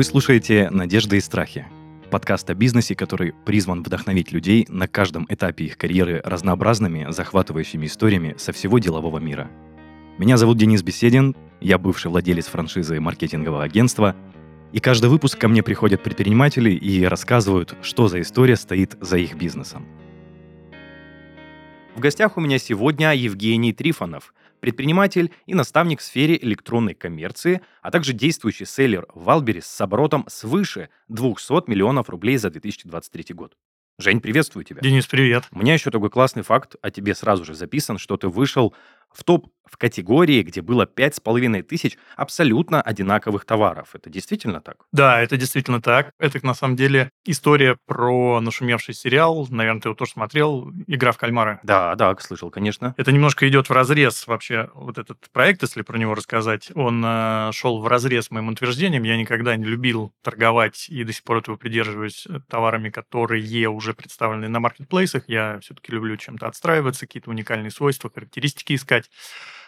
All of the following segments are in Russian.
Вы слушаете «Надежды и страхи» — подкаст о бизнесе, который призван вдохновить людей на каждом этапе их карьеры разнообразными, захватывающими историями со всего делового мира. Меня зовут Денис Беседин, я бывший владелец франшизы маркетингового агентства, и каждый выпуск ко мне приходят предприниматели и рассказывают, что за история стоит за их бизнесом. В гостях у меня сегодня Евгений Трифонов, предприниматель и наставник в сфере электронной коммерции, а также действующий селлер Валберис с оборотом свыше 200 миллионов рублей за 2023 год. Жень, приветствую тебя. Денис, привет. У меня еще такой классный факт о тебе сразу же записан, что ты вышел в топ в категории, где было пять с половиной тысяч абсолютно одинаковых товаров. Это действительно так? Да, это действительно так. Это, на самом деле, история про нашумевший сериал. Наверное, ты его тоже смотрел. «Игра в кальмара». Да, да, слышал, конечно. Это немножко идет в разрез вообще. Вот этот проект, если про него рассказать, он э, шел в разрез моим утверждением. Я никогда не любил торговать и до сих пор этого придерживаюсь э, товарами, которые уже представлены на маркетплейсах. Я все-таки люблю чем-то отстраиваться, какие-то уникальные свойства, характеристики искать.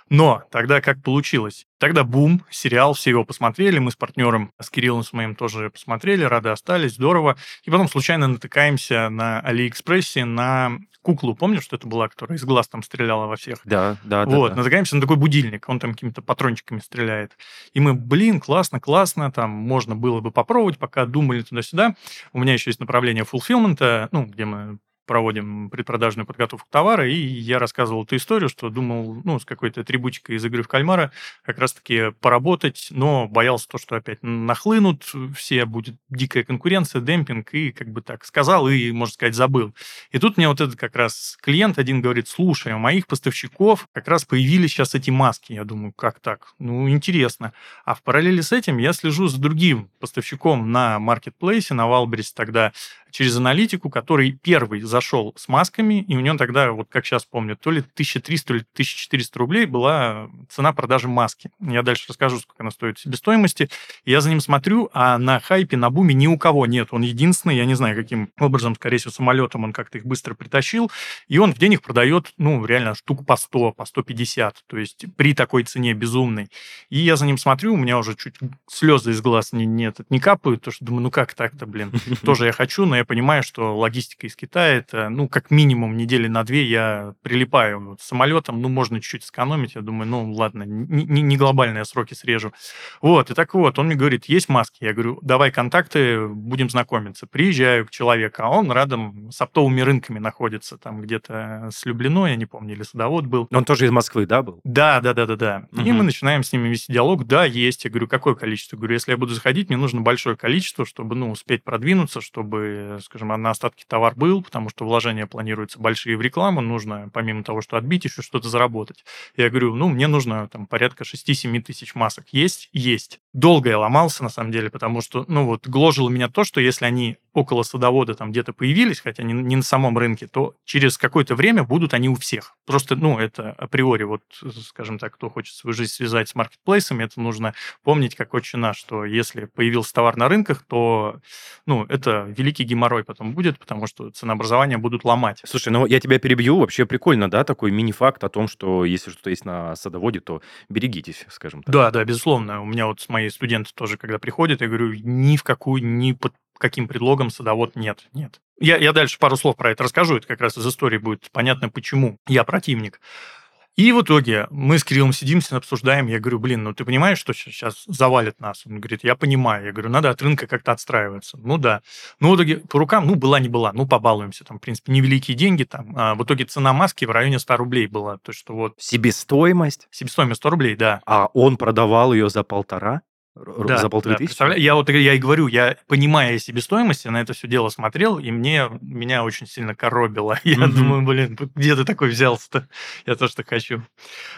Но тогда как получилось? Тогда бум, сериал, все его посмотрели, мы с партнером, с Кириллом с моим тоже посмотрели, рады остались, здорово. И потом случайно натыкаемся на Алиэкспрессе на куклу, помнишь, что это была, которая из глаз там стреляла во всех? Да, да, Вот, да. натыкаемся на такой будильник, он там какими-то патрончиками стреляет. И мы, блин, классно, классно, там можно было бы попробовать, пока думали туда-сюда. У меня еще есть направление фулфилмента, ну, где мы проводим предпродажную подготовку товара, и я рассказывал эту историю, что думал, ну, с какой-то атрибутикой из игры в кальмара как раз-таки поработать, но боялся то, что опять нахлынут все, будет дикая конкуренция, демпинг, и как бы так сказал, и, можно сказать, забыл. И тут мне вот этот как раз клиент один говорит, слушай, у моих поставщиков как раз появились сейчас эти маски. Я думаю, как так? Ну, интересно. А в параллели с этим я слежу за другим поставщиком на маркетплейсе, на Валберис тогда, через аналитику, который первый зашел с масками, и у него тогда, вот как сейчас помню, то ли 1300, то ли 1400 рублей была цена продажи маски. Я дальше расскажу, сколько она стоит себестоимости. Я за ним смотрю, а на хайпе, на буме ни у кого нет. Он единственный, я не знаю, каким образом, скорее всего, самолетом он как-то их быстро притащил, и он в день их продает, ну, реально, штуку по 100, по 150, то есть при такой цене безумной. И я за ним смотрю, у меня уже чуть слезы из глаз не, нет, не капают, то что думаю, ну как так-то, блин, тоже я хочу, но я понимаю, что логистика из Китая, это, ну, как минимум недели на две я прилипаю вот, самолетом, ну, можно чуть-чуть сэкономить, я думаю, ну, ладно, не, не глобальные сроки срежу. Вот, и так вот, он мне говорит, есть маски? Я говорю, давай контакты, будем знакомиться. Приезжаю к человеку, а он рядом с оптовыми рынками находится, там где-то с Люблино, я не помню, или Садовод был. Он тоже из Москвы, да, был? Да, да, да, да, да. Угу. И мы начинаем с ними вести диалог. Да, есть. Я говорю, какое количество? Я говорю, если я буду заходить, мне нужно большое количество, чтобы, ну, успеть продвинуться, чтобы скажем, на остатки товар был, потому что вложения планируются большие в рекламу, нужно, помимо того, что отбить, еще что-то заработать. Я говорю, ну, мне нужно там порядка 6-7 тысяч масок. Есть? Есть. Долго я ломался, на самом деле, потому что, ну, вот, гложило меня то, что если они около садовода там где-то появились, хотя не, не на самом рынке, то через какое-то время будут они у всех. Просто, ну, это априори, вот, скажем так, кто хочет свою жизнь связать с маркетплейсами, это нужно помнить, как отчина, что если появился товар на рынках, то, ну, это великий геморрой потом будет, потому что ценообразование будут ломать. Слушай, ну я тебя перебью, вообще прикольно, да, такой мини-факт о том, что если что-то есть на садоводе, то берегитесь, скажем так. Да, да, безусловно. У меня вот с мои студенты тоже, когда приходят, я говорю, ни в какую, ни под каким предлогом садовод нет, нет. Я, я дальше пару слов про это расскажу, это как раз из истории будет понятно, почему я противник. И в итоге мы с Кириллом сидимся, обсуждаем. Я говорю, блин, ну ты понимаешь, что сейчас завалит нас? Он говорит, я понимаю. Я говорю, надо от рынка как-то отстраиваться. Ну да. Ну в итоге по рукам, ну была не была, ну побалуемся. Там, в принципе, невеликие деньги. Там. А в итоге цена маски в районе 100 рублей была. То, что вот... Себестоимость? Себестоимость 100 рублей, да. А он продавал ее за полтора? Да, за полторы да, тысячи? Я вот я и говорю, я, понимая себестоимость, на это все дело смотрел, и мне меня очень сильно коробило. Я mm-hmm. думаю, блин, где ты такой взялся-то? Я тоже так хочу.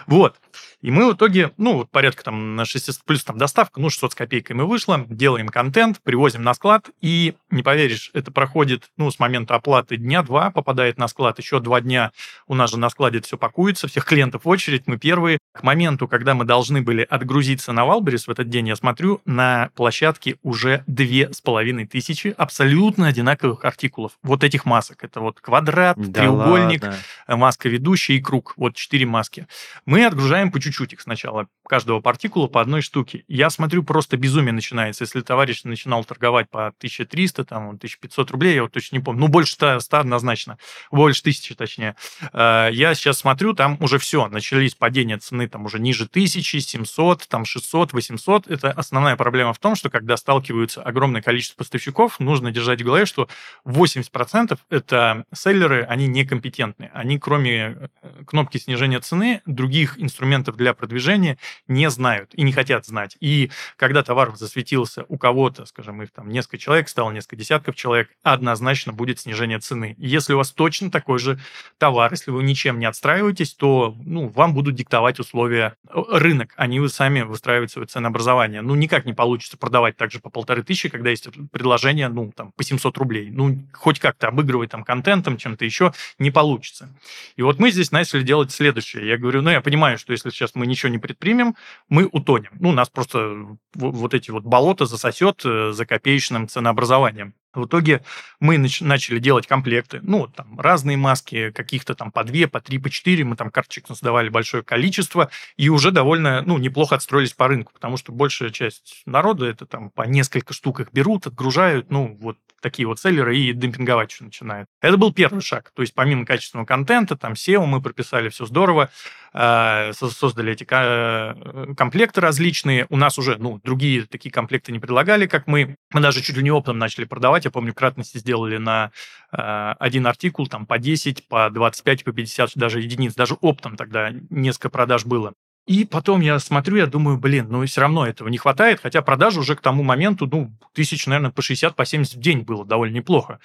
Вот. И мы в итоге, ну, вот порядка там на 600 плюс там доставка, ну, 600 с копейками вышло, делаем контент, привозим на склад, и, не поверишь, это проходит, ну, с момента оплаты дня-два, попадает на склад, еще два дня у нас же на складе все пакуется, всех клиентов в очередь, мы первые. К моменту, когда мы должны были отгрузиться на Валберис в этот день, я смотрю, на площадке уже две с половиной тысячи абсолютно одинаковых артикулов. Вот этих масок. Это вот квадрат, Да треугольник, ладно. маска ведущая и круг. Вот четыре маски. Мы отгружаем по чуть-чуть чуть-чуть их сначала, каждого партикула по одной штуке. Я смотрю, просто безумие начинается. Если товарищ начинал торговать по 1300, там, 1500 рублей, я вот точно не помню, ну, больше 100, 100 однозначно, больше тысячи, точнее. Э, я сейчас смотрю, там уже все, начались падения цены, там уже ниже 1000, 700, там 600, 800. Это основная проблема в том, что когда сталкиваются огромное количество поставщиков, нужно держать в голове, что 80% это селлеры, они некомпетентны. Они, кроме э, кнопки снижения цены, других инструментов для продвижения не знают и не хотят знать. И когда товар засветился у кого-то, скажем, их там несколько человек, стало несколько десятков человек, однозначно будет снижение цены. Если у вас точно такой же товар, если вы ничем не отстраиваетесь, то ну, вам будут диктовать условия э, рынок, а не вы сами выстраивать свое ценообразование. Ну, никак не получится продавать также по полторы тысячи, когда есть предложение, ну, там, по 700 рублей. Ну, хоть как-то обыгрывать там контентом, чем-то еще, не получится. И вот мы здесь начали делать следующее. Я говорю, ну, я понимаю, что если сейчас мы ничего не предпримем, мы утонем. Ну, нас просто вот эти вот болота засосет э, за копеечным ценообразованием. В итоге мы нач- начали делать комплекты, ну, там, разные маски, каких-то там по две, по три, по четыре, мы там карточек создавали большое количество, и уже довольно, ну, неплохо отстроились по рынку, потому что большая часть народа это там по несколько штук их берут, отгружают, ну, вот такие вот селлеры и демпинговать еще начинают. Это был первый шаг, то есть помимо качественного контента, там SEO мы прописали, все здорово, э, создали эти э, комплекты различные, у нас уже, ну, другие такие комплекты не предлагали, как мы, мы даже чуть ли не оптом начали продавать, я помню, кратности сделали на э, один артикул там по 10, по 25, по 50 даже единиц. Даже оптом тогда несколько продаж было. И потом я смотрю, я думаю, блин, ну все равно этого не хватает, хотя продажи уже к тому моменту, ну, тысяч, наверное, по 60, по 70 в день было довольно неплохо.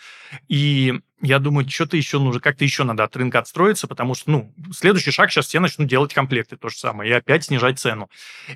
И я думаю, что-то еще нужно, как-то еще надо от рынка отстроиться, потому что, ну, следующий шаг сейчас все начнут делать комплекты, то же самое, и опять снижать цену.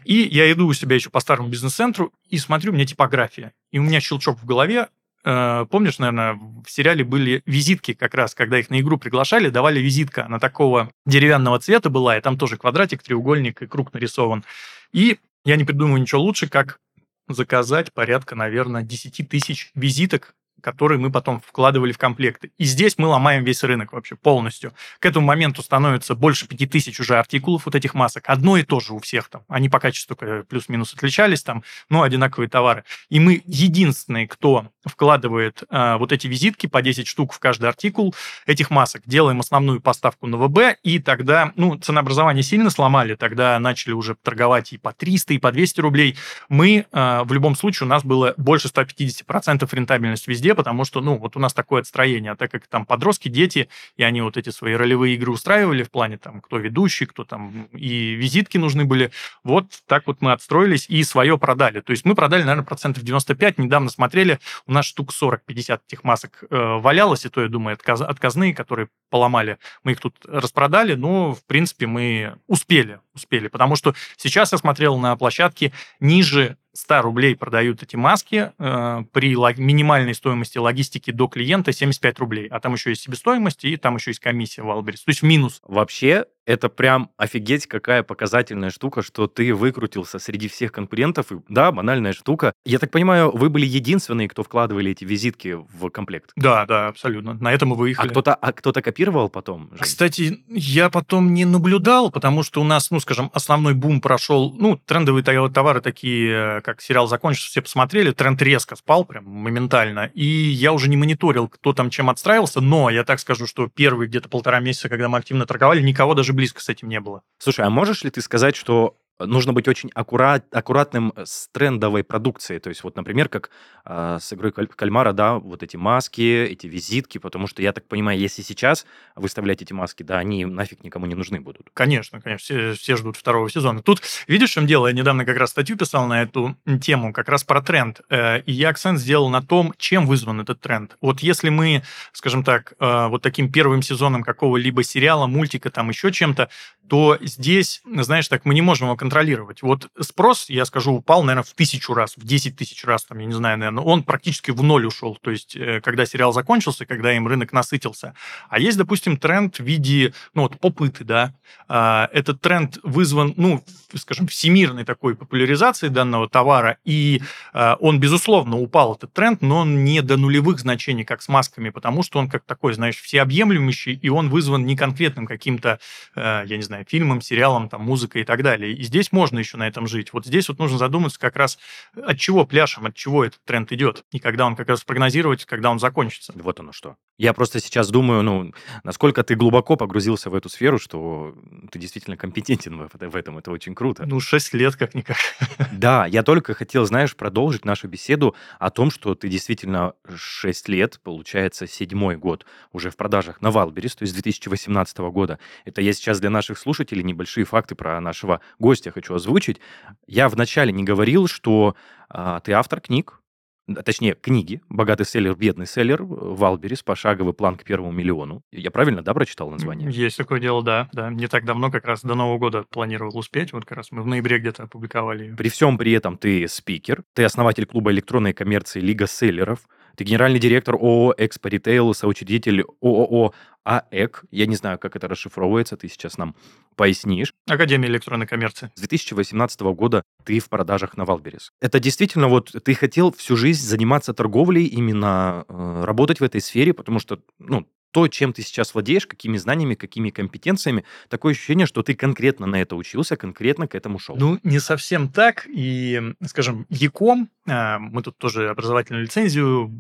И я иду у себя еще по старому бизнес-центру и смотрю, у меня типография. И у меня щелчок в голове, помнишь, наверное, в сериале были визитки как раз, когда их на игру приглашали, давали визитка, она такого деревянного цвета была, и там тоже квадратик, треугольник и круг нарисован. И я не придумаю ничего лучше, как заказать порядка, наверное, 10 тысяч визиток которые мы потом вкладывали в комплекты. И здесь мы ломаем весь рынок вообще полностью. К этому моменту становится больше 5000 уже артикулов вот этих масок. Одно и то же у всех там. Они по качеству плюс-минус отличались там, но одинаковые товары. И мы единственные, кто вкладывает э, вот эти визитки по 10 штук в каждый артикул этих масок. Делаем основную поставку на ВБ, и тогда, ну, ценообразование сильно сломали, тогда начали уже торговать и по 300, и по 200 рублей. Мы, э, в любом случае, у нас было больше 150% рентабельность везде, потому что, ну, вот у нас такое отстроение, а так как там подростки, дети, и они вот эти свои ролевые игры устраивали в плане там, кто ведущий, кто там, и визитки нужны были, вот так вот мы отстроились и свое продали. То есть мы продали, наверное, процентов 95, недавно смотрели, у нас штук 40-50 этих масок э, валялось, и то, я думаю, отказ, отказные, которые поломали, мы их тут распродали, но, в принципе, мы успели, успели, потому что сейчас я смотрел на площадке ниже 100 рублей продают эти маски, э, при лог, минимальной стоимости логистики до клиента 75 рублей, а там еще есть себестоимость и там еще есть комиссия в Wildberries, то есть минус. Вообще, это прям офигеть какая показательная штука, что ты выкрутился среди всех конкурентов. И, да, банальная штука. Я так понимаю, вы были единственные, кто вкладывали эти визитки в комплект. Да, да, абсолютно. На этом мы выехали. А кто-то, а кто-то копировал потом? Жень? Кстати, я потом не наблюдал, потому что у нас, ну, скажем, основной бум прошел, ну, трендовые товары такие, как сериал закончился, все посмотрели, тренд резко спал прям моментально, и я уже не мониторил, кто там чем отстраивался, но я так скажу, что первые где-то полтора месяца, когда мы активно торговали, никого даже близко с этим не было. Слушай, а можешь ли ты сказать, что нужно быть очень аккурат, аккуратным с трендовой продукцией. То есть вот, например, как э, с игрой кальмара, да, вот эти маски, эти визитки, потому что, я так понимаю, если сейчас выставлять эти маски, да, они нафиг никому не нужны будут. Конечно, конечно, все, все ждут второго сезона. Тут, видишь, в чем дело? Я недавно как раз статью писал на эту тему, как раз про тренд, э, и я акцент сделал на том, чем вызван этот тренд. Вот если мы, скажем так, э, вот таким первым сезоном какого-либо сериала, мультика, там еще чем-то, то здесь, знаешь, так мы не можем контролировать. Вот спрос, я скажу, упал, наверное, в тысячу раз, в десять тысяч раз, там, я не знаю, наверное, он практически в ноль ушел. То есть, э, когда сериал закончился, когда им рынок насытился. А есть, допустим, тренд в виде, ну, вот, попыты, да. А, этот тренд вызван, ну, скажем, всемирной такой популяризацией данного товара, и а, он, безусловно, упал, этот тренд, но он не до нулевых значений, как с масками, потому что он как такой, знаешь, всеобъемлющий, и он вызван не конкретным каким-то, э, я не знаю, фильмам, сериалам, там, музыкой и так далее. И здесь можно еще на этом жить. Вот здесь вот нужно задуматься как раз, от чего пляшем, от чего этот тренд идет, и когда он как раз прогнозировать, когда он закончится. Вот оно что. Я просто сейчас думаю, ну, насколько ты глубоко погрузился в эту сферу, что ты действительно компетентен в, этом. Это очень круто. Ну, 6 лет как-никак. Да, я только хотел, знаешь, продолжить нашу беседу о том, что ты действительно 6 лет, получается, седьмой год уже в продажах на Валберис, то есть 2018 года. Это я сейчас для наших слушателей небольшие факты про нашего гостя хочу озвучить. Я вначале не говорил, что а, ты автор книг, точнее, книги «Богатый селлер, бедный селлер», Wildberries, «Пошаговый план к первому миллиону». Я правильно, да, прочитал название? Есть такое дело, да. да. Не так давно, как раз до Нового года планировал успеть. Вот как раз мы в ноябре где-то опубликовали. При всем при этом ты спикер, ты основатель клуба электронной коммерции «Лига селлеров», ты генеральный директор ООО «Экспо Ритейл», соучредитель ООО АЭК. Я не знаю, как это расшифровывается, ты сейчас нам пояснишь. Академия электронной коммерции. С 2018 года ты в продажах на Wildberries. Это действительно вот ты хотел всю жизнь заниматься торговлей, именно э, работать в этой сфере, потому что, ну, то, чем ты сейчас владеешь, какими знаниями, какими компетенциями, такое ощущение, что ты конкретно на это учился, конкретно к этому шел. Ну, не совсем так. И, скажем, ЯКОМ, а, мы тут тоже образовательную лицензию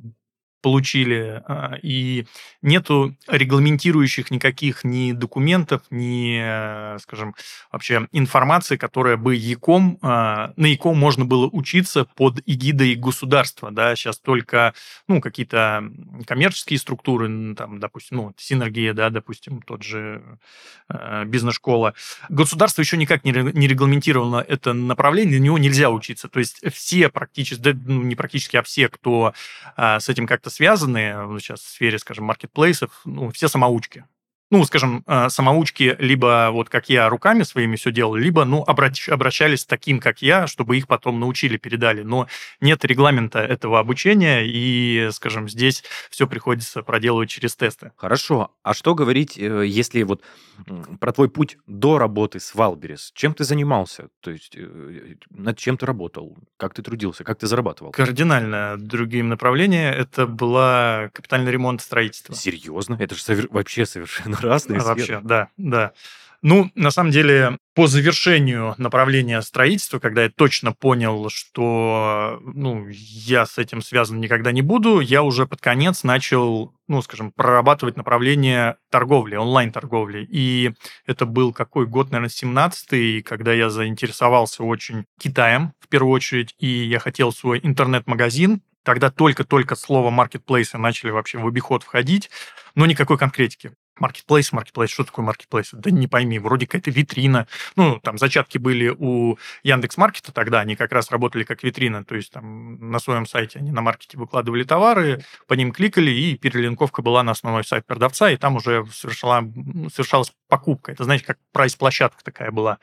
получили, а, и нету регламентирующих никаких ни документов, ни, э, скажем, вообще информации, которая бы ЯКом, а, на ЯКом можно было учиться под эгидой государства, да, сейчас только, ну, какие-то коммерческие структуры, там, допустим, ну, синергия, да, допустим, тот же э, бизнес-школа. Государство еще никак не регламентировано это направление, на него нельзя учиться, то есть все практически, да, ну, не практически, а все, кто а, с этим как-то связанные сейчас в сфере, скажем, маркетплейсов, ну, все самоучки ну, скажем, э, самоучки либо вот как я руками своими все делал, либо, ну, обращ, обращались таким, как я, чтобы их потом научили, передали. Но нет регламента этого обучения, и, скажем, здесь все приходится проделывать через тесты. Хорошо. А что говорить, э, если вот про твой путь до работы с Wildberries? Чем ты занимался? То есть э, над чем ты работал? Как ты трудился? Как ты зарабатывал? Кардинально другим направлением. Это была капитальный ремонт строительства. Серьезно? Это же совер... вообще совершенно разные а, Вообще, да, да. Ну, на самом деле, по завершению направления строительства, когда я точно понял, что ну, я с этим связан никогда не буду, я уже под конец начал, ну, скажем, прорабатывать направление торговли, онлайн-торговли. И это был какой год, наверное, 17-й, когда я заинтересовался очень Китаем, в первую очередь, и я хотел свой интернет-магазин, Тогда только-только слово маркетплейсы начали вообще в обиход входить, но никакой конкретики. Маркетплейс, маркетплейс, что такое маркетплейс? Да не пойми, вроде какая-то витрина. Ну, там зачатки были у Яндекс Маркета тогда, они как раз работали как витрина, то есть там на своем сайте они на маркете выкладывали товары, по ним кликали, и перелинковка была на основной сайт продавца, и там уже совершала, совершалась покупка. Это, знаете, как прайс-площадка такая была.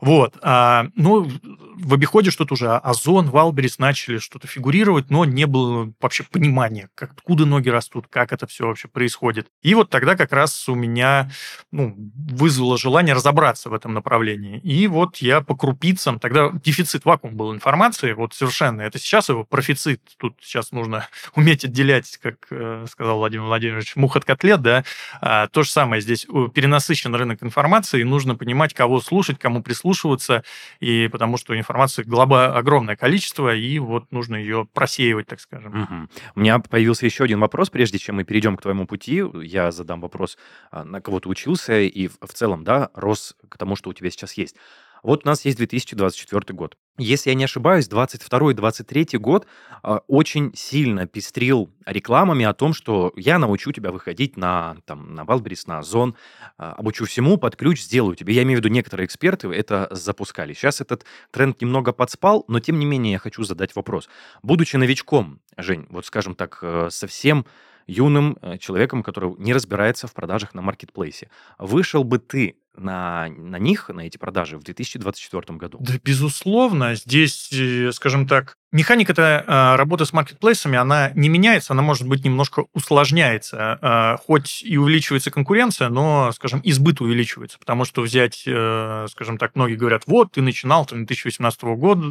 Вот. А, ну, в обиходе что-то уже Озон, Валберис начали что-то фигурировать, но не было вообще понимания, как, откуда ноги растут, как это все вообще происходит. И вот тогда как раз у меня ну, вызвало желание разобраться в этом направлении. И вот я по крупицам, тогда дефицит вакуум был информации, вот совершенно. Это сейчас его профицит. Тут сейчас нужно уметь отделять, как э, сказал Владимир Владимирович, мух от котлет, да. А, то же самое здесь. Перенасыщен рынок информации, и нужно понимать, кого слушать, кому прислушиваться, и потому что информации глоба огромное количество, и вот нужно ее просеивать, так скажем. Угу. У меня появился еще один вопрос, прежде чем мы перейдем к твоему пути. Я задам вопрос на кого ты учился и в целом, да, рос к тому, что у тебя сейчас есть. Вот у нас есть 2024 год. Если я не ошибаюсь, 22-23 год э, очень сильно пестрил рекламами о том, что я научу тебя выходить на, там, на Валберис, на Озон, э, обучу всему, под ключ сделаю тебе. Я имею в виду, некоторые эксперты это запускали. Сейчас этот тренд немного подспал, но тем не менее я хочу задать вопрос. Будучи новичком, Жень, вот скажем так, э, совсем юным э, человеком, который не разбирается в продажах на маркетплейсе. Вышел бы ты на, на них, на эти продажи в 2024 году? Да, безусловно. Здесь, э, скажем так, Механика это э, работы с маркетплейсами, она не меняется, она, может быть, немножко усложняется. Э, хоть и увеличивается конкуренция, но, скажем, избыт увеличивается. Потому что взять, э, скажем так, многие говорят, вот, ты начинал в 2018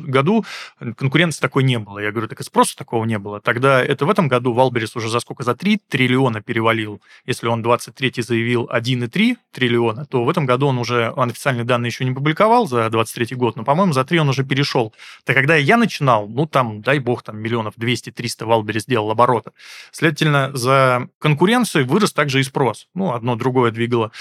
году, конкуренции такой не было. Я говорю, так и спроса такого не было. Тогда это в этом году Валберис уже за сколько? За 3 триллиона перевалил. Если он 23 заявил 1,3 триллиона, то в этом году он уже, он официальные данные еще не публиковал за 23 год, но, по-моему, за 3 он уже перешел. Так когда я начинал, ну, там, дай бог, там миллионов 200-300 Валбери сделал оборота. Следовательно, за конкуренцию вырос также и спрос. Ну, одно другое двигало.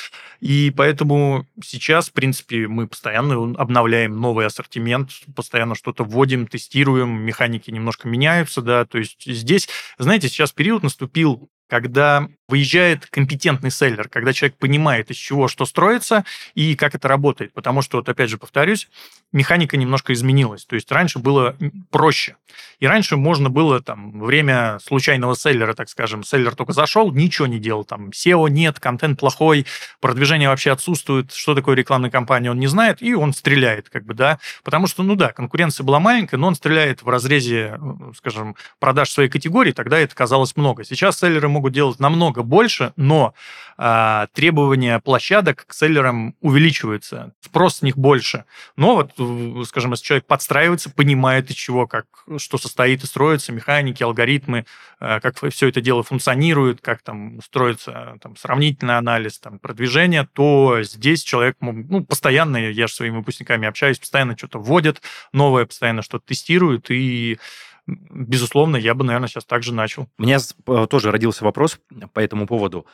И поэтому сейчас, в принципе, мы постоянно обновляем новый ассортимент, постоянно что-то вводим, тестируем, механики немножко меняются, да, то есть здесь, знаете, сейчас период наступил когда выезжает компетентный селлер, когда человек понимает, из чего что строится и как это работает. Потому что, вот опять же повторюсь, механика немножко изменилась. То есть раньше было проще. И раньше можно было там время случайного селлера, так скажем, селлер только зашел, ничего не делал. Там SEO нет, контент плохой, продвижение вообще отсутствует, что такое рекламная кампания, он не знает, и он стреляет, как бы, да. Потому что, ну да, конкуренция была маленькая, но он стреляет в разрезе, скажем, продаж своей категории, тогда это казалось много. Сейчас селлеры могут делать намного больше, но а, требования площадок к селлерам увеличиваются, спрос с них больше. Но вот, скажем, если человек подстраивается, понимает, из чего, как, что состоит и строится, механики, алгоритмы, а, как все это дело функционирует, как там строится там, сравнительный анализ, там, продвижение, то здесь человек ну, постоянно, я же своими выпускниками общаюсь, постоянно что-то вводит новое, постоянно что-то тестирует, и безусловно, я бы, наверное, сейчас также начал. У меня э, тоже родился вопрос по этому поводу.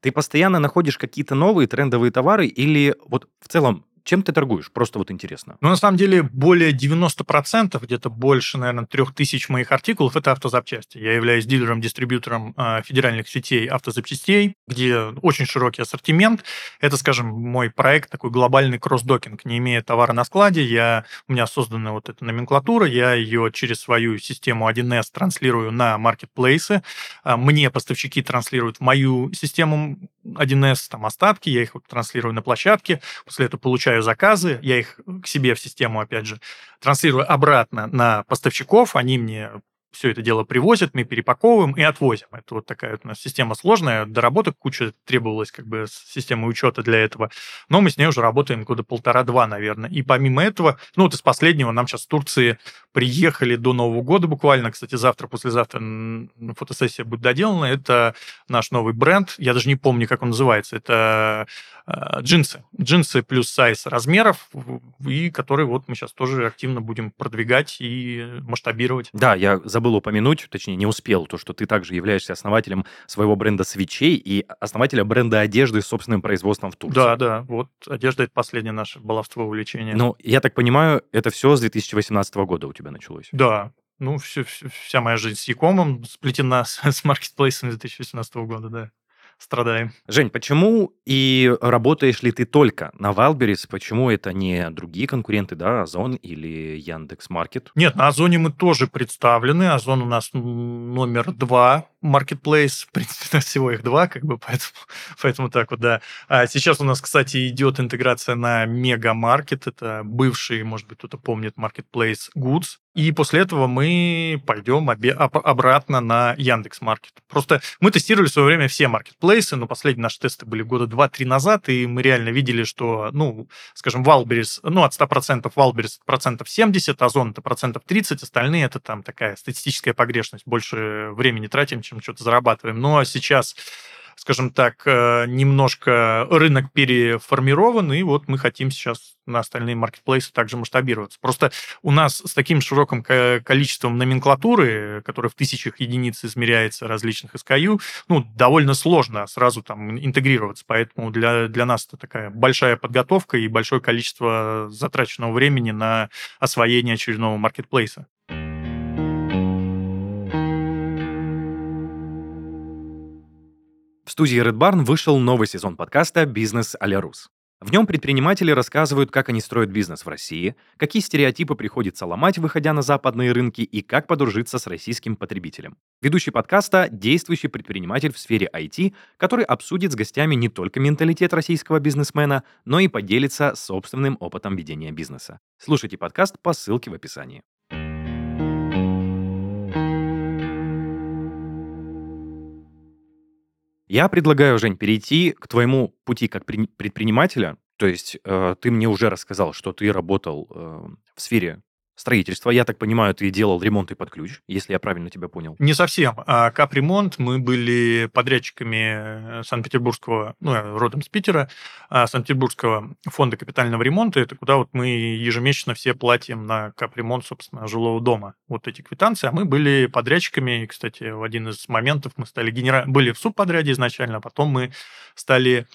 Ты постоянно находишь какие-то новые трендовые товары или вот в целом чем ты торгуешь? Просто вот интересно. Ну, на самом деле, более 90%, где-то больше, наверное, 3000 моих артикулов – это автозапчасти. Я являюсь дилером-дистрибьютором э, федеральных сетей автозапчастей, где очень широкий ассортимент. Это, скажем, мой проект, такой глобальный кросс-докинг. Не имея товара на складе, я, у меня создана вот эта номенклатура, я ее через свою систему 1С транслирую на маркетплейсы. А, мне поставщики транслируют в мою систему 1С там остатки, я их транслирую на площадке, после этого получаю заказы, я их к себе в систему, опять же, транслирую обратно на поставщиков, они мне все это дело привозят, мы перепаковываем и отвозим. Это вот такая вот у нас система сложная, доработок куча требовалась как бы системы учета для этого, но мы с ней уже работаем года полтора-два, наверное. И помимо этого, ну вот из последнего нам сейчас в Турции приехали до Нового года буквально, кстати, завтра, послезавтра фотосессия будет доделана, это наш новый бренд, я даже не помню, как он называется, это э, джинсы, джинсы плюс сайз размеров, и которые вот мы сейчас тоже активно будем продвигать и масштабировать. Да, я забыл забыл упомянуть, точнее, не успел, то, что ты также являешься основателем своего бренда свечей и основателя бренда одежды с собственным производством в Турции. Да, да, вот одежда — это последнее наше баловство увлечение. Ну, я так понимаю, это все с 2018 года у тебя началось? Да, ну, все, все, вся моя жизнь с Якомом сплетена с, с маркетплейсом 2018 года, да страдаем. Жень, почему и работаешь ли ты только на Wildberries? Почему это не другие конкуренты, да, Озон или Яндекс Маркет? Нет, на Озоне мы тоже представлены. Озон у нас номер два marketplace, в принципе, всего их два, как бы, поэтому, поэтому так вот, да. А сейчас у нас, кстати, идет интеграция на Мегамаркет, это бывший, может быть, кто-то помнит, маркетплейс Goods, и после этого мы пойдем обе- обратно на Яндекс Маркет. Просто мы тестировали в свое время все маркетплейсы, но последние наши тесты были года 2-3 назад, и мы реально видели, что, ну, скажем, Wildberries, ну, от 100% Wildberries процентов 70, Озон это процентов 30, остальные это там такая статистическая погрешность, больше времени тратим, чем что-то зарабатываем. Но сейчас скажем так, э, немножко рынок переформирован, и вот мы хотим сейчас на остальные маркетплейсы также масштабироваться. Просто у нас с таким широким количеством номенклатуры, которая в тысячах единиц измеряется различных SKU, ну, довольно сложно сразу там интегрироваться, поэтому для, для нас это такая большая подготовка и большое количество затраченного времени на освоение очередного маркетплейса. В студии Red Barn вышел новый сезон подкаста «Бизнес а Рус». В нем предприниматели рассказывают, как они строят бизнес в России, какие стереотипы приходится ломать, выходя на западные рынки, и как подружиться с российским потребителем. Ведущий подкаста – действующий предприниматель в сфере IT, который обсудит с гостями не только менталитет российского бизнесмена, но и поделится собственным опытом ведения бизнеса. Слушайте подкаст по ссылке в описании. Я предлагаю, Жень, перейти к твоему пути как предпринимателя. То есть э, ты мне уже рассказал, что ты работал э, в сфере строительства. Я так понимаю, ты делал ремонты под ключ, если я правильно тебя понял. Не совсем. А капремонт мы были подрядчиками э, Санкт-Петербургского, ну, родом с Питера, а Санкт-Петербургского фонда капитального ремонта. Это куда вот мы ежемесячно все платим на капремонт, собственно, жилого дома. Вот эти квитанции. А мы были подрядчиками. И, кстати, в один из моментов мы стали генера... были в субподряде изначально, а потом мы стали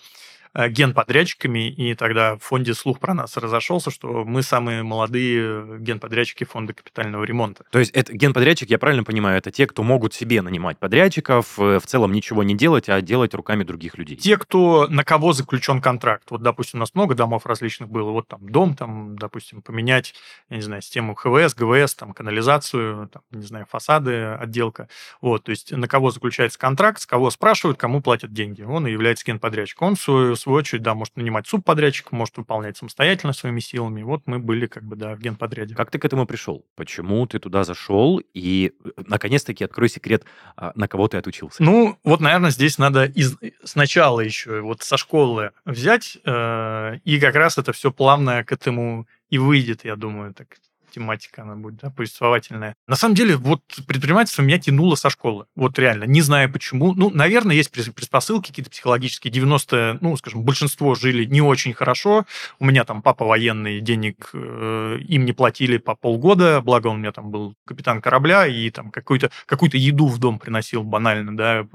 генподрядчиками, и тогда в фонде слух про нас разошелся, что мы самые молодые генподрядчики фонда капитального ремонта. То есть это генподрядчик, я правильно понимаю, это те, кто могут себе нанимать подрядчиков, э, в целом ничего не делать, а делать руками других людей? Те, кто на кого заключен контракт. Вот, допустим, у нас много домов различных было. Вот там дом, там, допустим, поменять, я не знаю, систему ХВС, ГВС, там, канализацию, там, не знаю, фасады, отделка. Вот, то есть на кого заключается контракт, с кого спрашивают, кому платят деньги. Он и является генподрядчиком. Он свою свою очередь, да, может нанимать субподрядчика, может выполнять самостоятельно своими силами. Вот мы были как бы, да, в генподряде. Как ты к этому пришел? Почему ты туда зашел? И, э, наконец-таки, открой секрет, а, на кого ты отучился. Ну, вот, наверное, здесь надо из... сначала еще вот со школы взять, э, и как раз это все плавно к этому и выйдет, я думаю, так тематика она будет, да, повествовательная. На самом деле, вот предпринимательство меня тянуло со школы. Вот реально, не знаю почему. Ну, наверное, есть предпосылки какие-то психологические. 90 ну, скажем, большинство жили не очень хорошо. У меня там папа военный, денег э, им не платили по полгода, благо он у меня там был капитан корабля, и там какую-то какую еду в дом приносил банально, да,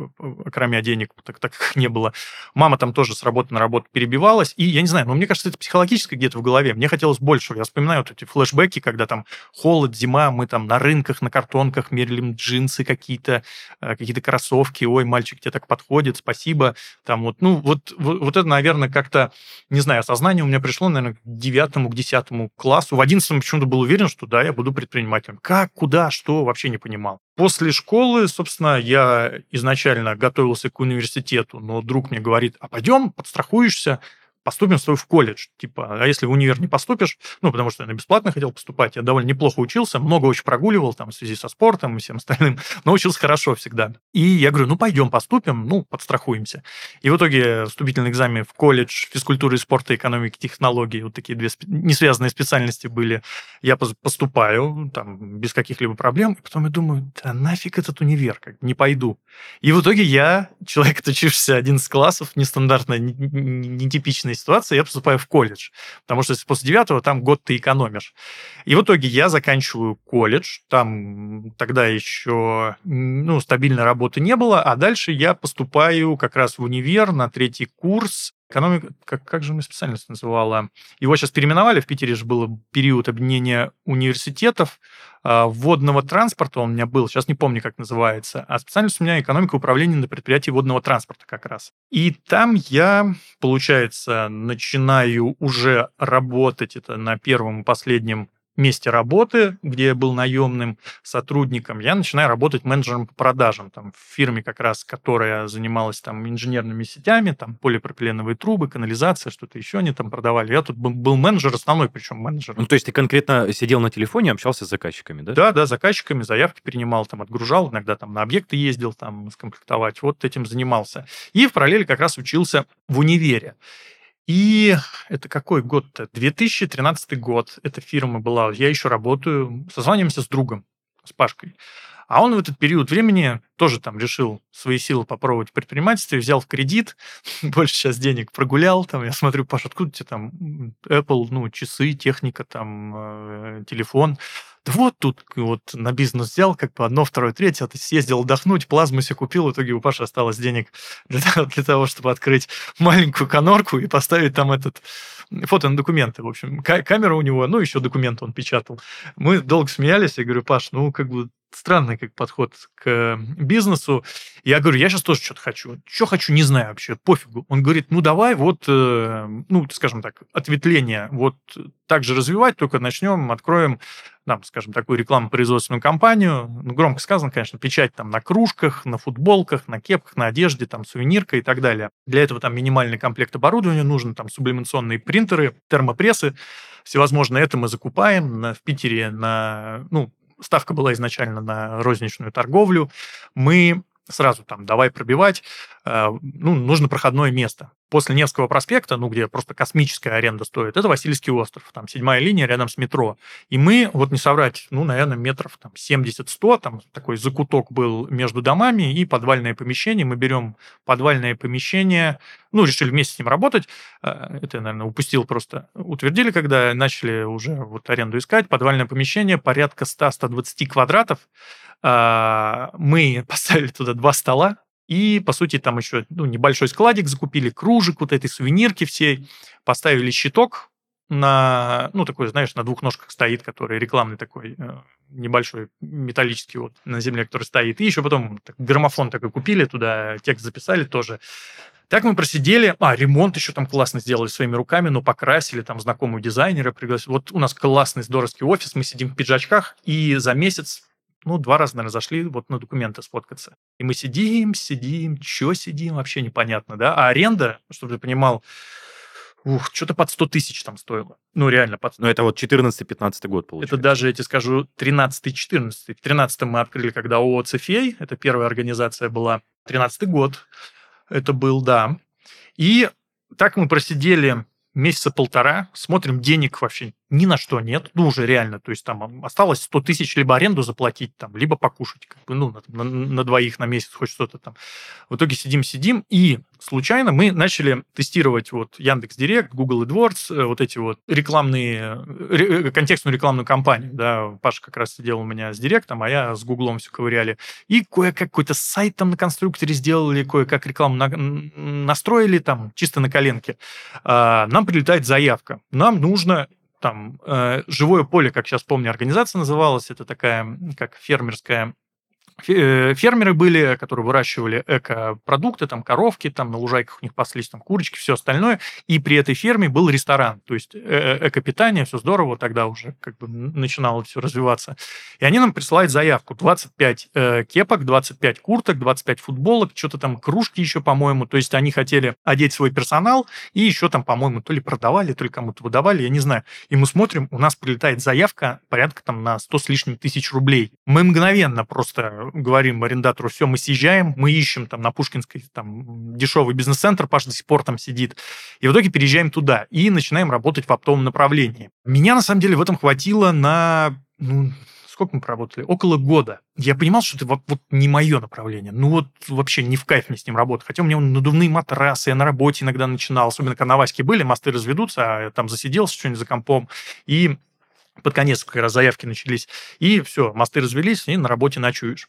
кроме денег так, так не было. Мама там тоже с работы на работу перебивалась, и я не знаю, но мне кажется, это психологически где-то в голове. Мне хотелось больше. Я вспоминаю вот эти флешбеки, когда там холод, зима, мы там на рынках, на картонках мерили джинсы какие-то, э, какие-то кроссовки, ой, мальчик тебе так подходит, спасибо. Там вот, ну, вот, вот, вот это, наверное, как-то, не знаю, осознание у меня пришло, наверное, к девятому, к десятому классу. В одиннадцатом почему-то был уверен, что да, я буду предпринимателем. Как, куда, что, вообще не понимал. После школы, собственно, я изначально готовился к университету, но друг мне говорит, а пойдем, подстрахуешься, поступим с тобой в колледж. Типа, а если в универ не поступишь, ну, потому что я на бесплатно хотел поступать, я довольно неплохо учился, много очень прогуливал там в связи со спортом и всем остальным, но учился хорошо всегда. И я говорю, ну, пойдем поступим, ну, подстрахуемся. И в итоге вступительный экзамен в колледж физкультуры спорта, экономики, технологий, вот такие две не связанные специальности были. Я поступаю там без каких-либо проблем, и потом я думаю, да нафиг этот универ, как не пойду. И в итоге я, человек, отучившийся 11 классов, нестандартно, нетипичный ситуации, я поступаю в колледж. Потому что после девятого там год ты экономишь. И в итоге я заканчиваю колледж. Там тогда еще ну, стабильной работы не было. А дальше я поступаю как раз в универ на третий курс Экономика, как, как же мы специальность называла? Его сейчас переименовали, в Питере же был период объединения университетов, а, водного транспорта он у меня был, сейчас не помню, как называется, а специальность у меня экономика управления на предприятии водного транспорта как раз. И там я, получается, начинаю уже работать, это на первом и последнем месте работы, где я был наемным сотрудником, я начинаю работать менеджером по продажам. Там, в фирме как раз, которая занималась там инженерными сетями, там полипропиленовые трубы, канализация, что-то еще они там продавали. Я тут был менеджер, основной причем менеджер. Ну, то есть ты конкретно сидел на телефоне, общался с заказчиками, да? Да, да, заказчиками, заявки принимал, там отгружал, иногда там на объекты ездил, там скомплектовать. Вот этим занимался. И в параллели как раз учился в универе. И это какой год-то? 2013 год. Эта фирма была. Я еще работаю. Созваниваемся с другом, с Пашкой. А он в этот период времени тоже там решил свои силы попробовать в предпринимательстве, взял в кредит, больше сейчас денег прогулял, там, я смотрю, Паш, откуда тебе там Apple, ну, часы, техника, там, э, телефон. Да вот тут вот на бизнес взял, как бы одно, второе, третье, ты съездил отдохнуть, плазму себе купил, в итоге у Паши осталось денег для того, для того, чтобы открыть маленькую конорку и поставить там этот фото на документы, в общем. Камера у него, ну, еще документы он печатал. Мы долго смеялись, я говорю, Паш, ну, как бы странный как подход к бизнесу. Я говорю, я сейчас тоже что-то хочу. Что хочу, не знаю вообще, пофигу. Он говорит, ну давай вот, э, ну, скажем так, ответвление вот так же развивать, только начнем, откроем, там, скажем, такую рекламно-производственную компанию. Ну, громко сказано, конечно, печать там на кружках, на футболках, на кепках, на одежде, там, сувенирка и так далее. Для этого там минимальный комплект оборудования нужен, там, сублимационные принтеры, термопрессы, всевозможное это мы закупаем на, в Питере на, ну, ставка была изначально на розничную торговлю. Мы сразу там давай пробивать, э, ну, нужно проходное место. После Невского проспекта, ну, где просто космическая аренда стоит, это Васильевский остров, там седьмая линия рядом с метро. И мы, вот не соврать, ну, наверное, метров там 70-100, там такой закуток был между домами и подвальное помещение. Мы берем подвальное помещение, ну, решили вместе с ним работать. Э, это я, наверное, упустил просто. Утвердили, когда начали уже вот аренду искать. Подвальное помещение порядка 100-120 квадратов. Э, мы поставили туда два стола, и, по сути, там еще ну, небольшой складик закупили, кружек, вот этой сувенирки всей, поставили щиток на, ну, такой, знаешь, на двух ножках стоит, который рекламный такой, э, небольшой металлический вот на земле, который стоит. И еще потом так, граммофон такой купили, туда текст записали тоже. Так мы просидели, а, ремонт еще там классно сделали своими руками, но покрасили, там знакомого дизайнера пригласили. Вот у нас классный, здоровский офис, мы сидим в пиджачках, и за месяц ну, два раза, наверное, зашли вот на документы сфоткаться. И мы сидим, сидим, что сидим, вообще непонятно, да? А аренда, чтобы ты понимал, ух, что-то под 100 тысяч там стоило. Ну, реально. Под... Но это вот 14-15 год получается. Это даже, я тебе скажу, 13-14. В 13 мы открыли, когда ООО «Цефей», это первая организация была, 13 год это был, да. И так мы просидели месяца полтора, смотрим, денег вообще ни на что нет, ну, уже реально, то есть там осталось 100 тысяч либо аренду заплатить, там, либо покушать, как бы, ну, на, на, на двоих на месяц хоть что-то там. В итоге сидим-сидим, и случайно мы начали тестировать вот Яндекс Директ, Google AdWords, э, вот эти вот рекламные, ре, контекстную рекламную кампанию, да, Паша как раз сидел у меня с Директом, а я с Гуглом все ковыряли, и кое-как какой-то сайт там на конструкторе сделали, кое-как рекламу на, настроили там чисто на коленке. А, нам прилетает заявка, нам нужно там э, живое поле, как сейчас помню, организация называлась, это такая как фермерская фермеры были, которые выращивали эко-продукты, там коровки, там на лужайках у них паслись там курочки, все остальное, и при этой ферме был ресторан, то есть э, э, эко-питание, все здорово, тогда уже как бы начинало все развиваться. И они нам присылают заявку, 25 э, кепок, 25 курток, 25 футболок, что-то там кружки еще, по-моему, то есть они хотели одеть свой персонал, и еще там, по-моему, то ли продавали, то ли кому-то выдавали, я не знаю. И мы смотрим, у нас прилетает заявка порядка там на 100 с лишним тысяч рублей. Мы мгновенно просто говорим арендатору, все, мы съезжаем, мы ищем там на Пушкинской там дешевый бизнес-центр, Паша до сих пор там сидит, и в итоге переезжаем туда и начинаем работать в оптовом направлении. Меня, на самом деле, в этом хватило на, ну, сколько мы проработали? Около года. Я понимал, что это вот, вот не мое направление. Ну вот вообще не в кайф мне с ним работать. Хотя у меня надувные матрасы, я на работе иногда начинал, особенно когда на Ваське были, мосты разведутся, а я там засиделся что-нибудь за компом. И под конец как раз заявки начались, и все, мосты развелись, и на работе ночуешь.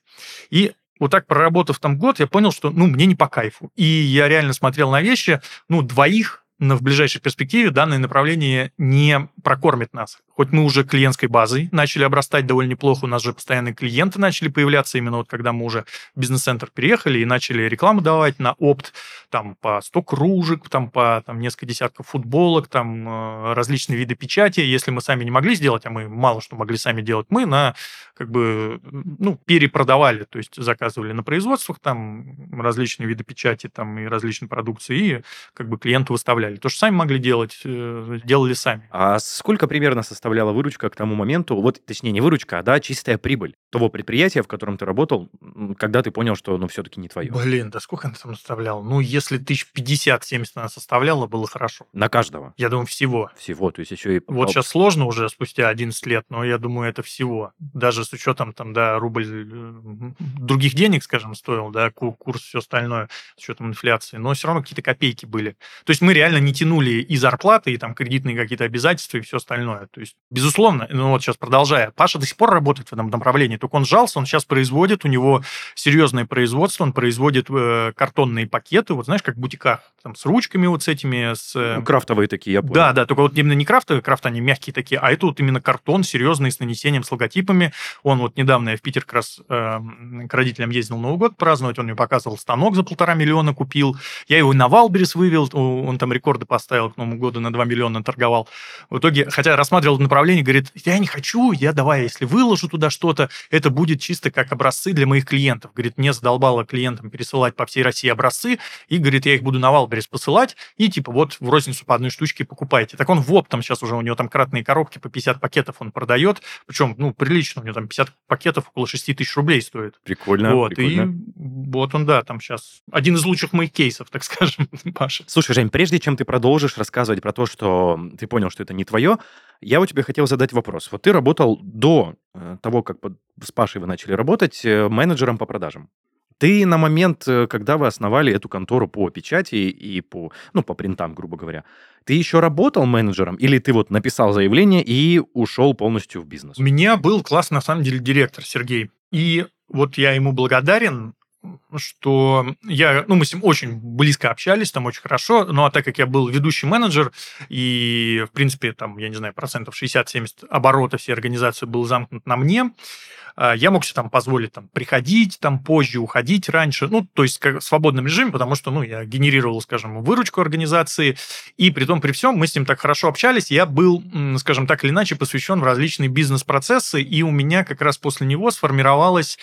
И вот так проработав там год, я понял, что, ну, мне не по кайфу. И я реально смотрел на вещи, ну, двоих но в ближайшей перспективе данное направление не прокормит нас. Хоть мы уже клиентской базой начали обрастать довольно неплохо, у нас же постоянные клиенты начали появляться, именно вот когда мы уже в бизнес-центр переехали и начали рекламу давать на опт, там по 100 кружек, там по там, несколько десятков футболок, там э, различные виды печати. Если мы сами не могли сделать, а мы мало что могли сами делать, мы на как бы, ну, перепродавали, то есть заказывали на производствах там различные виды печати там и различные продукции и как бы клиенту выставляли. То, что сами могли делать, э, делали сами. А сколько примерно составляла выручка к тому моменту, вот, точнее, не выручка, а, да, чистая прибыль того предприятия, в котором ты работал, когда ты понял, что, ну, все-таки не твое? Блин, да сколько она там составляла? Ну, если тысяч пятьдесят-семьдесят она составляла, было хорошо. На каждого? Я думаю, всего. Всего, то есть еще и... Вот сейчас сложно уже спустя 11 лет, но я думаю, это всего. Даже с учетом там, да, рубль э, других денег, скажем, стоил, да, курс, все остальное, с учетом инфляции, но все равно какие-то копейки были. То есть мы реально не тянули и зарплаты, и там кредитные какие-то обязательства, и все остальное. То есть, безусловно, ну вот сейчас продолжая, Паша до сих пор работает в этом направлении, только он сжался, он сейчас производит, у него серьезное производство, он производит э, картонные пакеты, вот знаешь, как в бутиках, там, с ручками вот с этими, с... Ну, крафтовые такие, я понял. Да, да, только вот именно не крафтовые, крафт они мягкие такие, а это вот именно картон серьезный с нанесением, с логотипами. Он вот недавно я в Питер как раз э, к родителям ездил Новый год праздновать, он мне показывал станок за полтора миллиона купил, я его на Wildberries вывел, он там рекорды поставил к Новому году на 2 миллиона торговал. В итоге, хотя рассматривал направление, говорит, я не хочу, я давай, если выложу туда что-то, это будет чисто как образцы для моих клиентов. Говорит, мне задолбало клиентам пересылать по всей России образцы, и, говорит, я их буду на Wildberries посылать, и типа вот в розницу по одной штучке покупайте. Так он в оптом сейчас уже, у него там кратные коробки по 50 пакетов он продает, причем, ну, прилично, у него там 50 пакетов около 6 тысяч рублей стоит. Прикольно, Вот, прикольно. и вот он, да, там сейчас один из лучших моих кейсов, так скажем, Паша. Слушай, Жень, прежде чем ты продолжишь рассказывать про то, что ты понял, что это не твое, я у тебя хотел задать вопрос. Вот ты работал до э, того, как с Пашей вы начали работать, э, менеджером по продажам. Ты на момент, э, когда вы основали эту контору по печати и по, ну, по принтам, грубо говоря, ты еще работал менеджером или ты вот написал заявление и ушел полностью в бизнес? У меня был классный, на самом деле, директор Сергей. И вот я ему благодарен, что я, ну, мы с ним очень близко общались, там очень хорошо, ну, а так как я был ведущий менеджер, и, в принципе, там, я не знаю, процентов 60-70 оборота всей организации был замкнут на мне, а, я мог себе там позволить там приходить там позже, уходить раньше, ну, то есть как в свободном режиме, потому что, ну, я генерировал, скажем, выручку организации, и при том, при всем, мы с ним так хорошо общались, я был, скажем так или иначе, посвящен в различные бизнес-процессы, и у меня как раз после него сформировалось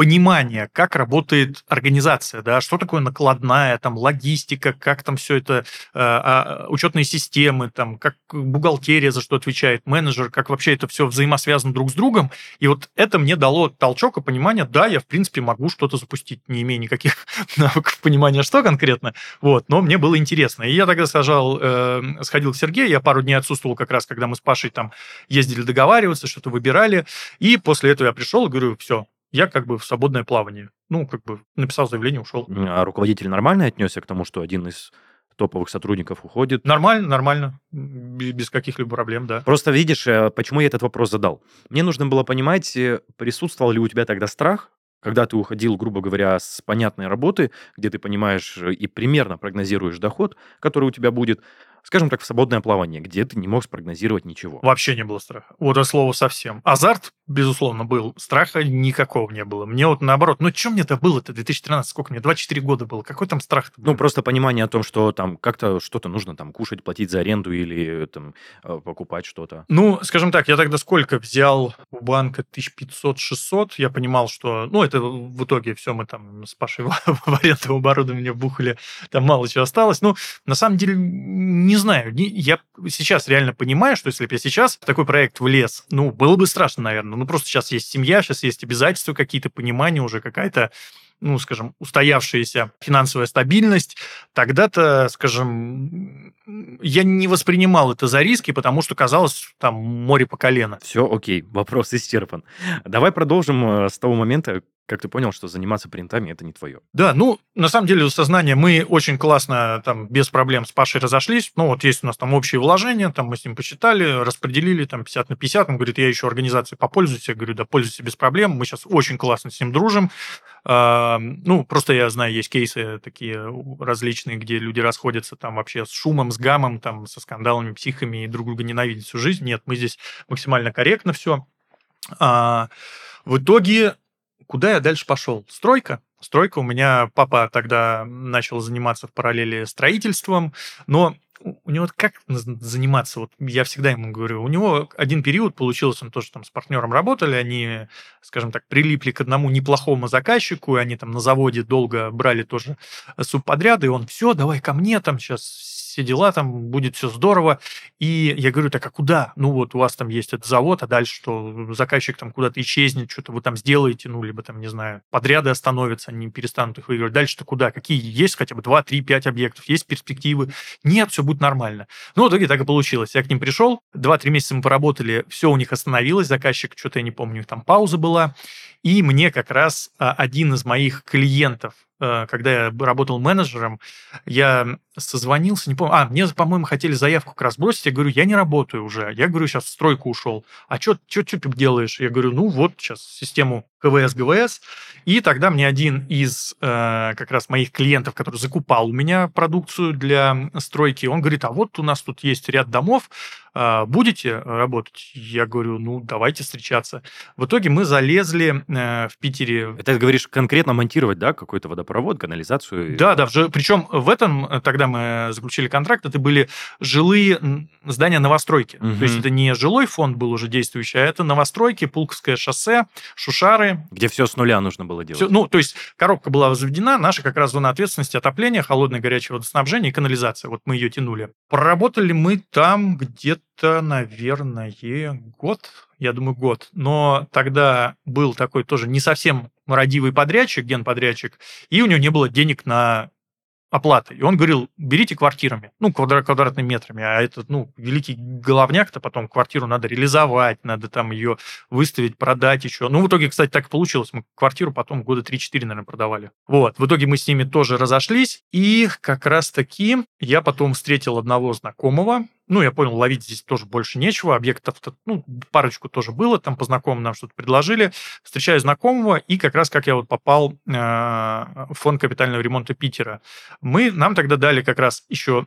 понимание, как работает организация, да, что такое накладная, там, логистика, как там все это, э, а, учетные системы, там, как бухгалтерия за что отвечает, менеджер, как вообще это все взаимосвязано друг с другом. И вот это мне дало толчок и понимание, да, я, в принципе, могу что-то запустить, не имея никаких навыков понимания, что конкретно, вот, но мне было интересно. И я тогда сажал, э, сходил к Сергею, я пару дней отсутствовал как раз, когда мы с Пашей там ездили договариваться, что-то выбирали, и после этого я пришел и говорю, все, я как бы в свободное плавание. Ну, как бы написал заявление, ушел. А руководитель нормально отнесся к тому, что один из топовых сотрудников уходит? Нормально, нормально, без каких-либо проблем, да. Просто видишь, э, почему я этот вопрос задал. Мне нужно было понимать, э, присутствовал ли у тебя тогда страх, когда ты уходил, грубо говоря, с понятной работы, где ты понимаешь э, и примерно прогнозируешь доход, который у тебя будет, скажем так, в свободное плавание, где ты не мог спрогнозировать ничего. Вообще не было страха. Вот это слово совсем. Азарт, безусловно, был. Страха никакого не было. Мне вот наоборот. Ну, что мне-то было-то? 2013, сколько мне? 24 года было. Какой там страх Ну, просто понимание о том, что там как-то что-то нужно там кушать, платить за аренду или там э, покупать что-то. Ну, скажем так, я тогда сколько взял у банка? 1500-600. Я понимал, что... Ну, это в итоге все мы там с Пашей в аренду оборудования бухали. Там мало чего осталось. Ну, на самом деле, не знаю. Я сейчас реально понимаю, что если бы я сейчас в такой проект влез, ну, было бы страшно, наверное. Ну, просто сейчас есть семья, сейчас есть обязательства какие-то, понимание уже какая-то ну, скажем, устоявшаяся финансовая стабильность, тогда-то, скажем, я не воспринимал это за риски, потому что казалось там море по колено. Все, окей, вопрос исчерпан. Давай продолжим э, с того момента, как ты понял, что заниматься принтами это не твое. Да, ну, на самом деле, сознание мы очень классно, там, без проблем с Пашей разошлись. Ну, вот есть у нас там общие вложения, там мы с ним посчитали, распределили там 50 на 50. Он говорит, я еще организацией попользуюсь. Я говорю, да, пользуйся без проблем. Мы сейчас очень классно с ним дружим. Ну, просто я знаю, есть кейсы такие различные, где люди расходятся там вообще с шумом, с гамом, там, со скандалами, психами и друг друга ненавидят всю жизнь. Нет, мы здесь максимально корректно все. В итоге Куда я дальше пошел? Стройка. Стройка. У меня папа тогда начал заниматься в параллели строительством, но у него как заниматься? Вот я всегда ему говорю, у него один период получился, он тоже там с партнером работали, они, скажем так, прилипли к одному неплохому заказчику, и они там на заводе долго брали тоже субподряды, и он, все, давай ко мне, там сейчас все дела, там будет все здорово. И я говорю, так а куда? Ну вот у вас там есть этот завод, а дальше что? Заказчик там куда-то исчезнет, что-то вы там сделаете, ну либо там, не знаю, подряды остановятся, они перестанут их выигрывать. Дальше-то куда? Какие есть хотя бы 2, 3, 5 объектов? Есть перспективы? Нет, все будет нормально. Ну, в итоге так и получилось. Я к ним пришел, 2-3 месяца мы поработали, все у них остановилось, заказчик, что-то я не помню, там пауза была. И мне как раз а, один из моих клиентов, когда я работал менеджером, я созвонился, не помню, а, мне, по-моему, хотели заявку как раз бросить, я говорю, я не работаю уже, я говорю, сейчас в стройку ушел, а что ты делаешь? Я говорю, ну вот, сейчас систему КВС, ГВС. И тогда мне один из э, как раз моих клиентов, который закупал у меня продукцию для стройки, он говорит, а вот у нас тут есть ряд домов, э, будете работать? Я говорю, ну, давайте встречаться. В итоге мы залезли э, в Питере... Это, говоришь, конкретно монтировать, да, какой-то водопровод, канализацию? Да, да, причем в этом, э, тогда мы заключили контракт, это были жилые здания новостройки. Угу. То есть это не жилой фонд был уже действующий, а это новостройки, Пулковское шоссе, Шушары. Где все с нуля нужно было делать. Все, ну, то есть коробка была возведена, наша как раз зона ответственности отопления, холодное горячее водоснабжение и канализация. Вот мы ее тянули. Проработали мы там где-то, наверное, год, я думаю, год. Но тогда был такой тоже не совсем родивый подрядчик, генподрядчик, и у него не было денег на оплаты. И он говорил, берите квартирами, ну, квадрат, квадратными метрами, а этот, ну, великий головняк-то потом квартиру надо реализовать, надо там ее выставить, продать еще. Ну, в итоге, кстати, так и получилось. Мы квартиру потом года 3-4, наверное, продавали. Вот. В итоге мы с ними тоже разошлись, и как раз-таки я потом встретил одного знакомого, ну, я понял, ловить здесь тоже больше нечего. Объектов, ну, парочку тоже было, там по знакомым нам что-то предложили. Встречаю знакомого, и как раз как я вот попал э, в фонд капитального ремонта Питера. Мы, нам тогда дали как раз еще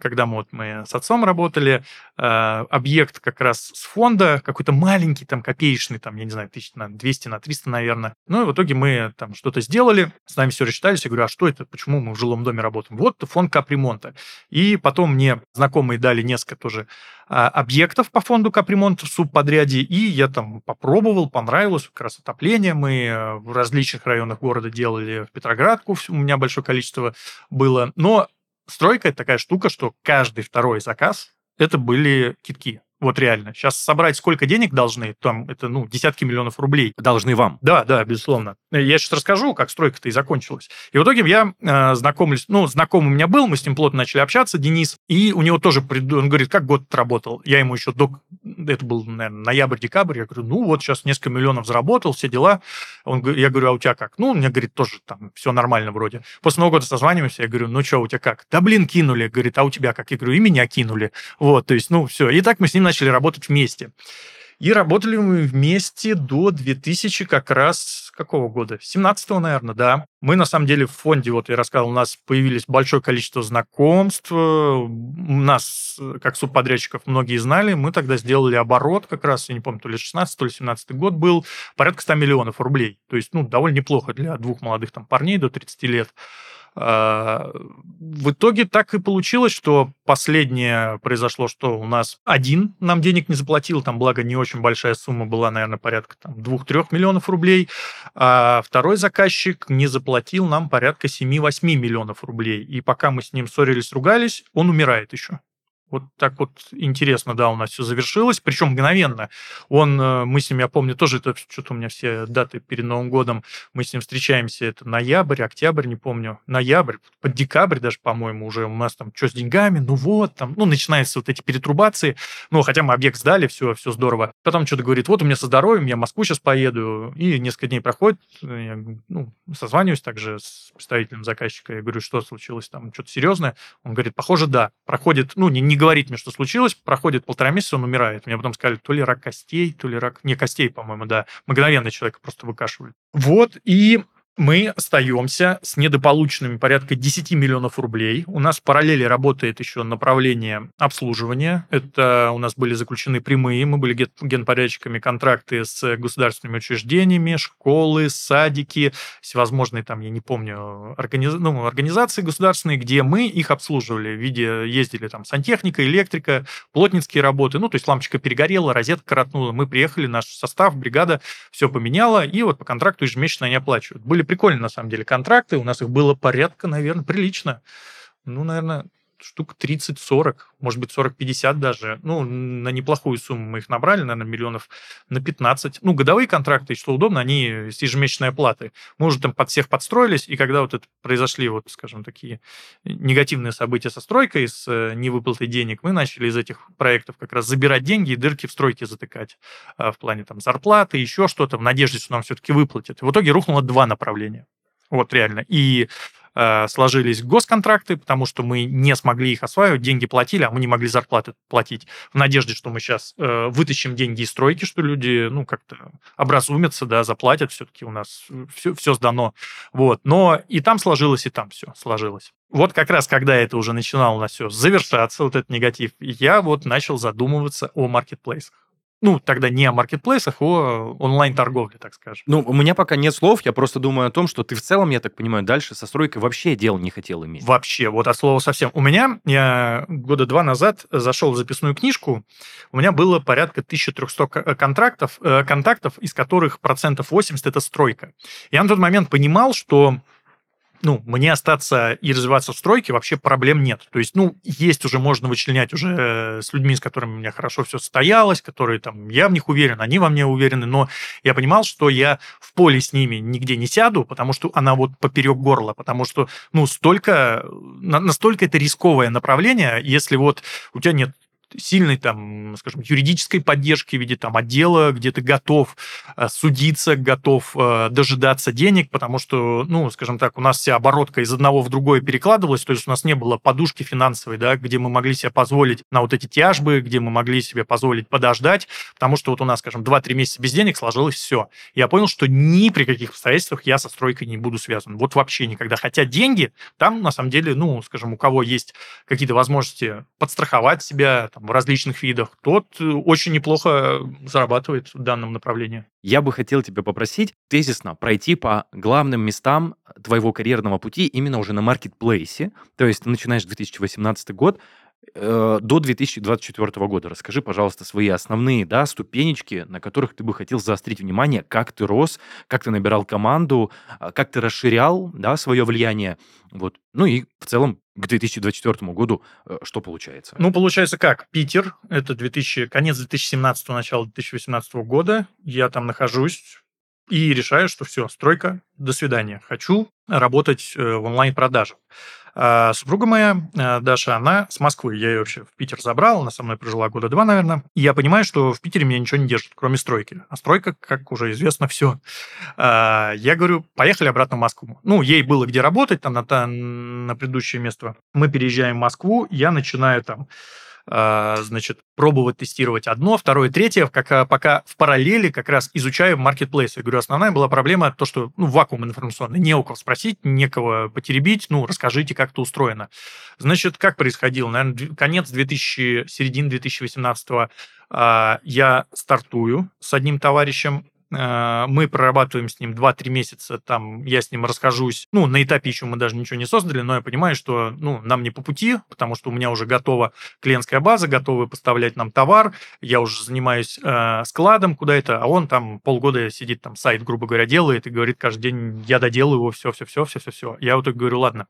когда мы, вот, мы с отцом работали, э, объект как раз с фонда, какой-то маленький, там, копеечный, там, я не знаю, тысяч на 200, на 300, наверное. Ну, и в итоге мы там что-то сделали, с нами все рассчитались, я говорю, а что это, почему мы в жилом доме работаем? Вот фонд капремонта. И потом мне знакомые дали несколько тоже а, объектов по фонду капремонта в субподряде, и я там попробовал, понравилось, как раз отопление мы в различных районах города делали, в Петроградку у меня большое количество было, но стройка это такая штука, что каждый второй заказ это были китки. Вот реально. Сейчас собрать сколько денег должны, там это, ну, десятки миллионов рублей. Должны вам. Да, да, безусловно. Я сейчас расскажу, как стройка-то и закончилась. И в итоге я э, знакомлюсь, ну, знакомый у меня был, мы с ним плотно начали общаться, Денис, и у него тоже, он говорит, как год работал? Я ему еще до, это был, наверное, ноябрь-декабрь, я говорю, ну, вот сейчас несколько миллионов заработал, все дела. Он, я говорю, а у тебя как? Ну, меня, говорит, тоже там все нормально вроде. После Нового года созваниваемся, я говорю, ну, что, у тебя как? Да, блин, кинули. Говорит, а у тебя как? Я говорю, и меня кинули. Вот, то есть, ну, все. И так мы с ним начали работать вместе. И работали мы вместе до 2000 как раз какого года? 17-го, наверное, да. Мы, на самом деле, в фонде, вот я рассказал, у нас появились большое количество знакомств. У нас, как субподрядчиков, многие знали. Мы тогда сделали оборот как раз, я не помню, то ли 16 то ли 17 год был, порядка 100 миллионов рублей. То есть, ну, довольно неплохо для двух молодых там парней до 30 лет. А, в итоге так и получилось, что последнее произошло, что у нас один нам денег не заплатил, там, благо, не очень большая сумма была, наверное, порядка там 2-3 миллионов рублей, а второй заказчик не заплатил нам порядка 7-8 миллионов рублей. И пока мы с ним ссорились, ругались, он умирает еще. Вот так вот интересно, да, у нас все завершилось, причем мгновенно. Он, э, мы с ним, я помню, тоже это что-то у меня все даты перед Новым годом, мы с ним встречаемся, это ноябрь, октябрь, не помню, ноябрь, под декабрь даже, по-моему, уже у нас там что с деньгами, ну вот, там, ну, начинаются вот эти перетрубации, ну, хотя мы объект сдали, все, все здорово. Потом что-то говорит, вот у меня со здоровьем, я в Москву сейчас поеду, и несколько дней проходит, я, ну, созваниваюсь также с представителем заказчика, я говорю, что случилось там, что-то серьезное? Он говорит, похоже, да. Проходит, ну, не, не говорит мне, что случилось, проходит полтора месяца, он умирает. Мне потом сказали, то ли рак костей, то ли рак... Не, костей, по-моему, да. Мгновенно человека просто выкашивали. Вот, и мы остаемся с недополученными порядка 10 миллионов рублей. У нас в параллели работает еще направление обслуживания. Это у нас были заключены прямые, мы были генпорядчиками контракты с государственными учреждениями, школы, садики, всевозможные там, я не помню, организ... ну, организации государственные, где мы их обслуживали в виде, ездили там сантехника, электрика, плотницкие работы, ну, то есть лампочка перегорела, розетка коротнула, мы приехали, наш состав, бригада все поменяла, и вот по контракту ежемесячно они оплачивают. Были прикольные, на самом деле, контракты. У нас их было порядка, наверное, прилично. Ну, наверное, штук 30-40, может быть, 40-50 даже. Ну, на неплохую сумму мы их набрали, наверное, миллионов на 15. Ну, годовые контракты, что удобно, они с ежемесячной оплатой. Мы уже там под всех подстроились, и когда вот это произошли, вот, скажем, такие негативные события со стройкой, с э, невыплатой денег, мы начали из этих проектов как раз забирать деньги и дырки в стройке затыкать а, в плане там зарплаты, еще что-то, в надежде, что нам все-таки выплатят. В итоге рухнуло два направления. Вот реально. И э, сложились госконтракты, потому что мы не смогли их осваивать, деньги платили, а мы не могли зарплаты платить. В надежде, что мы сейчас э, вытащим деньги из стройки, что люди, ну, как-то образумятся, да, заплатят, все-таки у нас все, все сдано. Вот. Но и там сложилось, и там все сложилось. Вот как раз, когда это уже начинало у нас все завершаться, вот этот негатив, я вот начал задумываться о маркетплейсах ну, тогда не о маркетплейсах, о онлайн-торговле, так скажем. Ну, у меня пока нет слов, я просто думаю о том, что ты в целом, я так понимаю, дальше со стройкой вообще дел не хотел иметь. Вообще, вот от слова совсем. У меня, я года два назад зашел в записную книжку, у меня было порядка 1300 э, контрактов, э, контактов, из которых процентов 80 – это стройка. Я на тот момент понимал, что ну, мне остаться и развиваться в стройке вообще проблем нет. То есть, ну, есть уже, можно вычленять уже э, с людьми, с которыми у меня хорошо все состоялось, которые там, я в них уверен, они во мне уверены, но я понимал, что я в поле с ними нигде не сяду, потому что она вот поперек горла, потому что, ну, столько, настолько это рисковое направление, если вот у тебя нет сильной там, скажем, юридической поддержки в виде там отдела, где ты готов э, судиться, готов э, дожидаться денег, потому что, ну, скажем так, у нас вся оборотка из одного в другое перекладывалась, то есть у нас не было подушки финансовой, да, где мы могли себе позволить на вот эти тяжбы, где мы могли себе позволить подождать, потому что вот у нас, скажем, 2-3 месяца без денег сложилось все. Я понял, что ни при каких обстоятельствах я со стройкой не буду связан. Вот вообще никогда. Хотя деньги там, на самом деле, ну, скажем, у кого есть какие-то возможности подстраховать себя, там, в различных видах, тот э, очень неплохо зарабатывает в данном направлении. Я бы хотел тебя попросить тезисно пройти по главным местам твоего карьерного пути именно уже на маркетплейсе. То есть ты начинаешь 2018 год, э, до 2024 года. Расскажи, пожалуйста, свои основные да, ступенечки, на которых ты бы хотел заострить внимание, как ты рос, как ты набирал команду, а, как ты расширял да, свое влияние. Вот. Ну и в целом к 2024 году э, что получается? Ну, получается как? Питер, это 2000, конец 2017 начало 2018 года. Я там нахожусь и решаю, что все, стройка, до свидания. Хочу работать э, в онлайн-продажах. А супруга моя, э, Даша, она с Москвы. Я ее вообще в Питер забрал, она со мной прожила года два, наверное. И я понимаю, что в Питере меня ничего не держит, кроме стройки. А стройка, как уже известно, все. А, я говорю, поехали обратно в Москву. Ну, ей было где работать, там, на, на предыдущее место. Мы переезжаем в Москву, я начинаю там а, значит, пробовать тестировать одно, второе, третье, как, а, пока в параллели как раз изучаю маркетплейс. Я говорю, основная была проблема то, что ну, вакуум информационный, не у кого спросить, некого потеребить, ну, расскажите, как это устроено. Значит, как происходило? Наверное, конец 2000, середины 2018 а, я стартую с одним товарищем, мы прорабатываем с ним 2-3 месяца, там я с ним расхожусь. Ну, на этапе еще мы даже ничего не создали, но я понимаю, что ну, нам не по пути, потому что у меня уже готова клиентская база, готовы поставлять нам товар, я уже занимаюсь э, складом куда это, а он там полгода сидит, там сайт, грубо говоря, делает и говорит каждый день, я доделаю его, все-все-все, все-все-все. Я вот так говорю, ладно,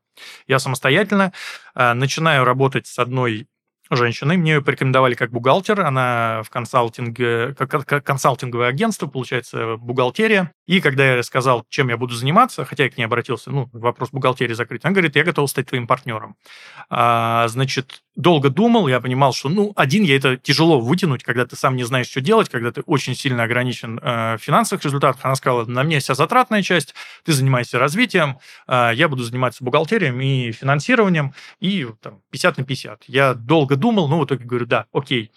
я самостоятельно э, начинаю работать с одной женщиной. Мне ее порекомендовали как бухгалтер. Она в консалтинге, как, как консалтинговое агентство, получается, бухгалтерия. И когда я сказал, чем я буду заниматься, хотя я к ней обратился, ну, вопрос бухгалтерии закрыть, она говорит, я готов стать твоим партнером. А, значит, долго думал, я понимал, что, ну, один я это тяжело вытянуть, когда ты сам не знаешь, что делать, когда ты очень сильно ограничен э, в финансовых результатах. Она сказала, на мне вся затратная часть, ты занимаешься развитием, э, я буду заниматься бухгалтерией и финансированием, и там, 50 на 50. Я долго думал, ну, в итоге говорю, да, окей.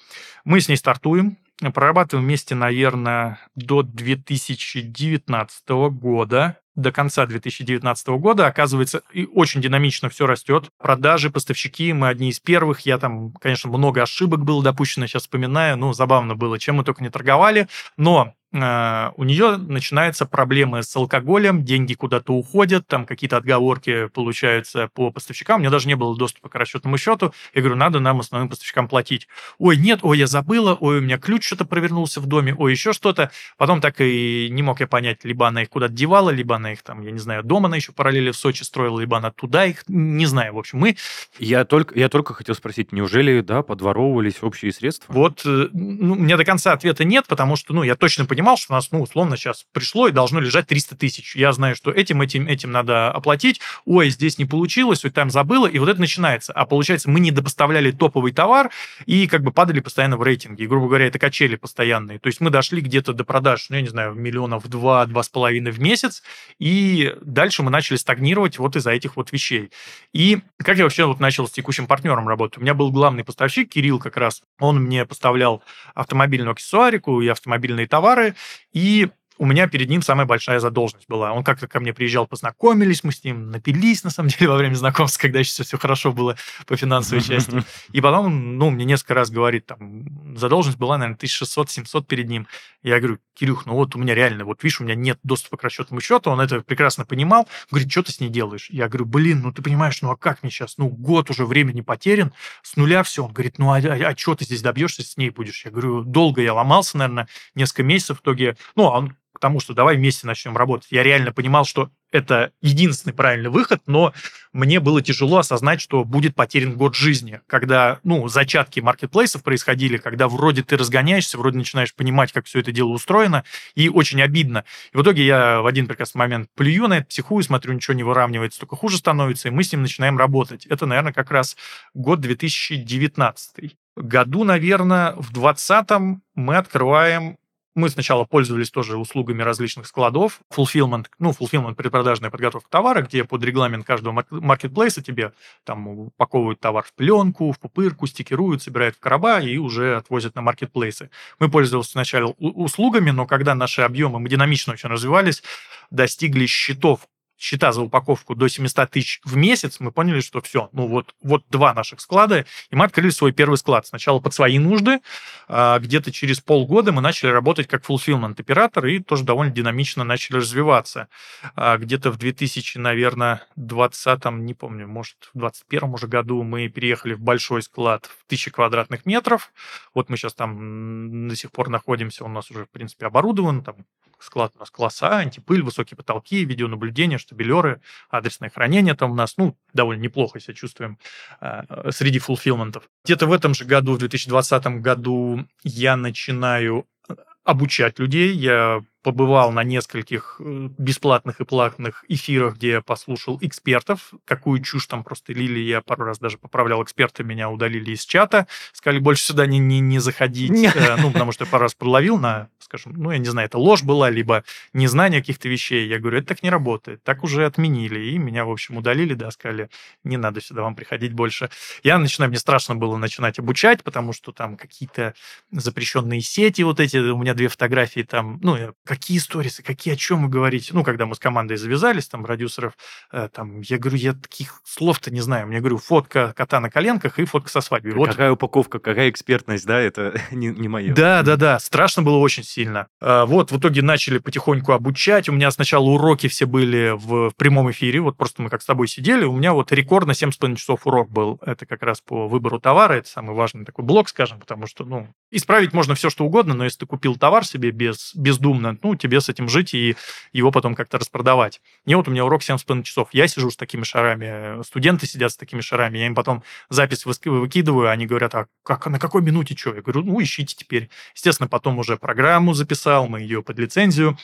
Мы с ней стартуем, прорабатываем вместе, наверное, до 2019 года до конца 2019 года. Оказывается, и очень динамично все растет. Продажи, поставщики, мы одни из первых. Я там, конечно, много ошибок было допущено, сейчас вспоминаю. Ну, забавно было, чем мы только не торговали. Но а, у нее начинаются проблемы с алкоголем, деньги куда-то уходят, там какие-то отговорки получаются по поставщикам. У меня даже не было доступа к расчетному счету. Я говорю, надо нам основным поставщикам платить. Ой, нет, ой, я забыла, ой, у меня ключ что-то провернулся в доме, ой, еще что-то. Потом так и не мог я понять, либо она их куда-то девала, либо она их там, я не знаю, дома она еще параллели в Сочи строила, либо она туда их, не знаю. В общем, мы... Я только, я только хотел спросить, неужели, да, подворовывались общие средства? Вот, э, ну, у меня до конца ответа нет, потому что, ну, я точно понимал, что у нас, ну, условно, сейчас пришло и должно лежать 300 тысяч. Я знаю, что этим, этим, этим надо оплатить. Ой, здесь не получилось, ой, там забыла, и вот это начинается. А получается, мы не допоставляли топовый товар и как бы падали постоянно в рейтинге. И, грубо говоря, это качели постоянные. То есть мы дошли где-то до продаж, ну, я не знаю, миллионов два, два с половиной в месяц, и дальше мы начали стагнировать вот из-за этих вот вещей. И как я вообще вот начал с текущим партнером работать? У меня был главный поставщик, Кирилл как раз, он мне поставлял автомобильную аксессуарику и автомобильные товары, и у меня перед ним самая большая задолженность была. Он как-то ко мне приезжал, познакомились мы с ним, напились, на самом деле, во время знакомства, когда еще все хорошо было по финансовой части. И потом, ну, мне несколько раз говорит, там, задолженность была, наверное, 1600-700 перед ним. Я говорю, Кирюх, ну вот у меня реально, вот видишь, у меня нет доступа к расчетному счету, он это прекрасно понимал. Говорит, что ты с ней делаешь? Я говорю, блин, ну ты понимаешь, ну а как мне сейчас? Ну год уже времени потерян, с нуля все. Он говорит, ну а, а, а что ты здесь добьешься, с ней будешь? Я говорю, долго я ломался, наверное, несколько месяцев в итоге. Ну, а он к тому, что давай вместе начнем работать. Я реально понимал, что это единственный правильный выход, но мне было тяжело осознать, что будет потерян год жизни, когда, ну, зачатки маркетплейсов происходили, когда вроде ты разгоняешься, вроде начинаешь понимать, как все это дело устроено, и очень обидно. И в итоге я в один прекрасный момент плюю на это, психую, смотрю, ничего не выравнивается, только хуже становится, и мы с ним начинаем работать. Это, наверное, как раз год 2019 году, наверное, в 2020 мы открываем мы сначала пользовались тоже услугами различных складов. Fulfillment, ну, fulfillment предпродажная подготовка товара, где под регламент каждого маркетплейса тебе там упаковывают товар в пленку, в пупырку, стикеруют, собирают в короба и уже отвозят на маркетплейсы. Мы пользовались сначала услугами, но когда наши объемы, мы динамично очень развивались, достигли счетов счета за упаковку до 700 тысяч в месяц, мы поняли, что все, ну вот, вот два наших склада, и мы открыли свой первый склад. Сначала под свои нужды, а, где-то через полгода мы начали работать как fulfillment оператор и тоже довольно динамично начали развиваться. А, где-то в 2000, наверное, 20 не помню, может, в 21 уже году мы переехали в большой склад в 1000 квадратных метров. Вот мы сейчас там до сих пор находимся, он у нас уже, в принципе, оборудован, там склад у нас класса антипыль, высокие потолки, видеонаблюдение, штабелеры, адресное хранение там у нас, ну, довольно неплохо себя чувствуем э, среди фулфилментов. Где-то в этом же году, в 2020 году, я начинаю э, обучать людей. Я побывал на нескольких э, бесплатных и платных эфирах, где я послушал экспертов, какую чушь там просто лили. Я пару раз даже поправлял эксперты, меня удалили из чата, сказали больше сюда не, не, не заходить, э, ну, потому что я пару раз подловил на, скажем, ну, я не знаю, это ложь была, либо незнание каких-то вещей. Я говорю, это так не работает, так уже отменили. И меня, в общем, удалили, да, сказали, не надо сюда вам приходить больше. Я начинаю, мне страшно было начинать обучать, потому что там какие-то запрещенные сети вот эти, у меня две фотографии там, ну, какие сторисы, какие, о чем вы говорите? Ну, когда мы с командой завязались, там, продюсеров, э, там, я говорю, я таких слов-то не знаю. Мне говорю, фотка кота на коленках и фотка со свадьбы. Вот. Какая упаковка, какая экспертность, да, это не, не мое. Да, да, да, страшно было очень сильно. А, вот, в итоге начали потихоньку обучать. У меня сначала уроки все были в, в прямом эфире, вот просто мы как с тобой сидели, у меня вот рекорд на 7,5 часов урок был. Это как раз по выбору товара, это самый важный такой блок, скажем, потому что, ну, исправить можно все, что угодно, но если ты купил товар себе без, бездумно, ну, тебе с этим жить и его потом как-то распродавать. И вот у меня урок 7,5 часов. Я сижу с такими шарами, студенты сидят с такими шарами, я им потом запись выкидываю, они говорят, а как, на какой минуте что? Я говорю, ну, ищите теперь. Естественно, потом уже программу записал, мы ее под лицензию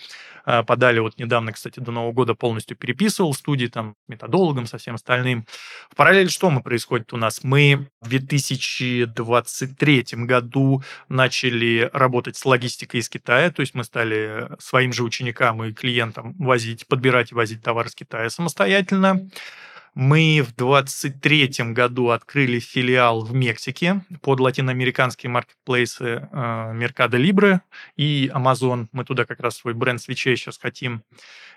а, подали. Вот недавно, кстати, до Нового года полностью переписывал студии, там, методологом, со всем остальным. В параллель что мы происходит у нас? Мы в 2023 году начали работать с логистикой из Китая, то есть мы стали своим же ученикам и клиентам возить, подбирать и возить товар из Китая самостоятельно. Мы в 2023 году открыли филиал в Мексике под латиноамериканские маркетплейсы э, Mercado Libre и Amazon. Мы туда как раз свой бренд свечей сейчас хотим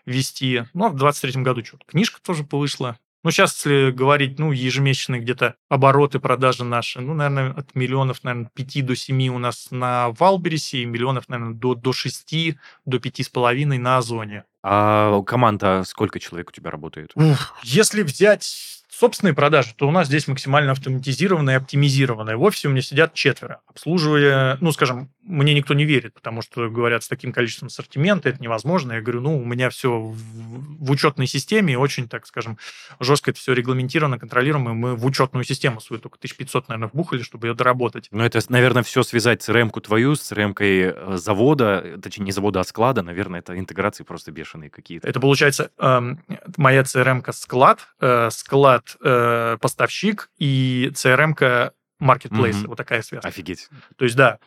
вести. Ну, а в 2023 году что-то книжка тоже вышла. Ну, сейчас, если говорить, ну, ежемесячные где-то обороты продажи наши, ну, наверное, от миллионов, наверное, 5 до 7 у нас на Валберисе и миллионов, наверное, до, до 6, до 5,5 на Озоне. А команда, сколько человек у тебя работает? Ух, если взять собственные продажи, то у нас здесь максимально автоматизированные и оптимизированные. В офисе у меня сидят четверо, обслуживая, ну, скажем, мне никто не верит, потому что говорят, с таким количеством ассортимента это невозможно. Я говорю, ну, у меня все в, в учетной системе, очень, так скажем, жестко это все регламентировано, контролируемо. Мы в учетную систему свою только 1500, наверное, вбухали, чтобы ее доработать. Ну, это, наверное, все связать с ремку твою, с ремкой э, завода, точнее, не завода, а склада, наверное, это интеграции просто бешеные какие-то. Это получается э, моя CRM-ка склад, э, склад э, поставщик и CRM-ка marketplace. Mm-hmm. Вот такая связка. Офигеть. То есть, да,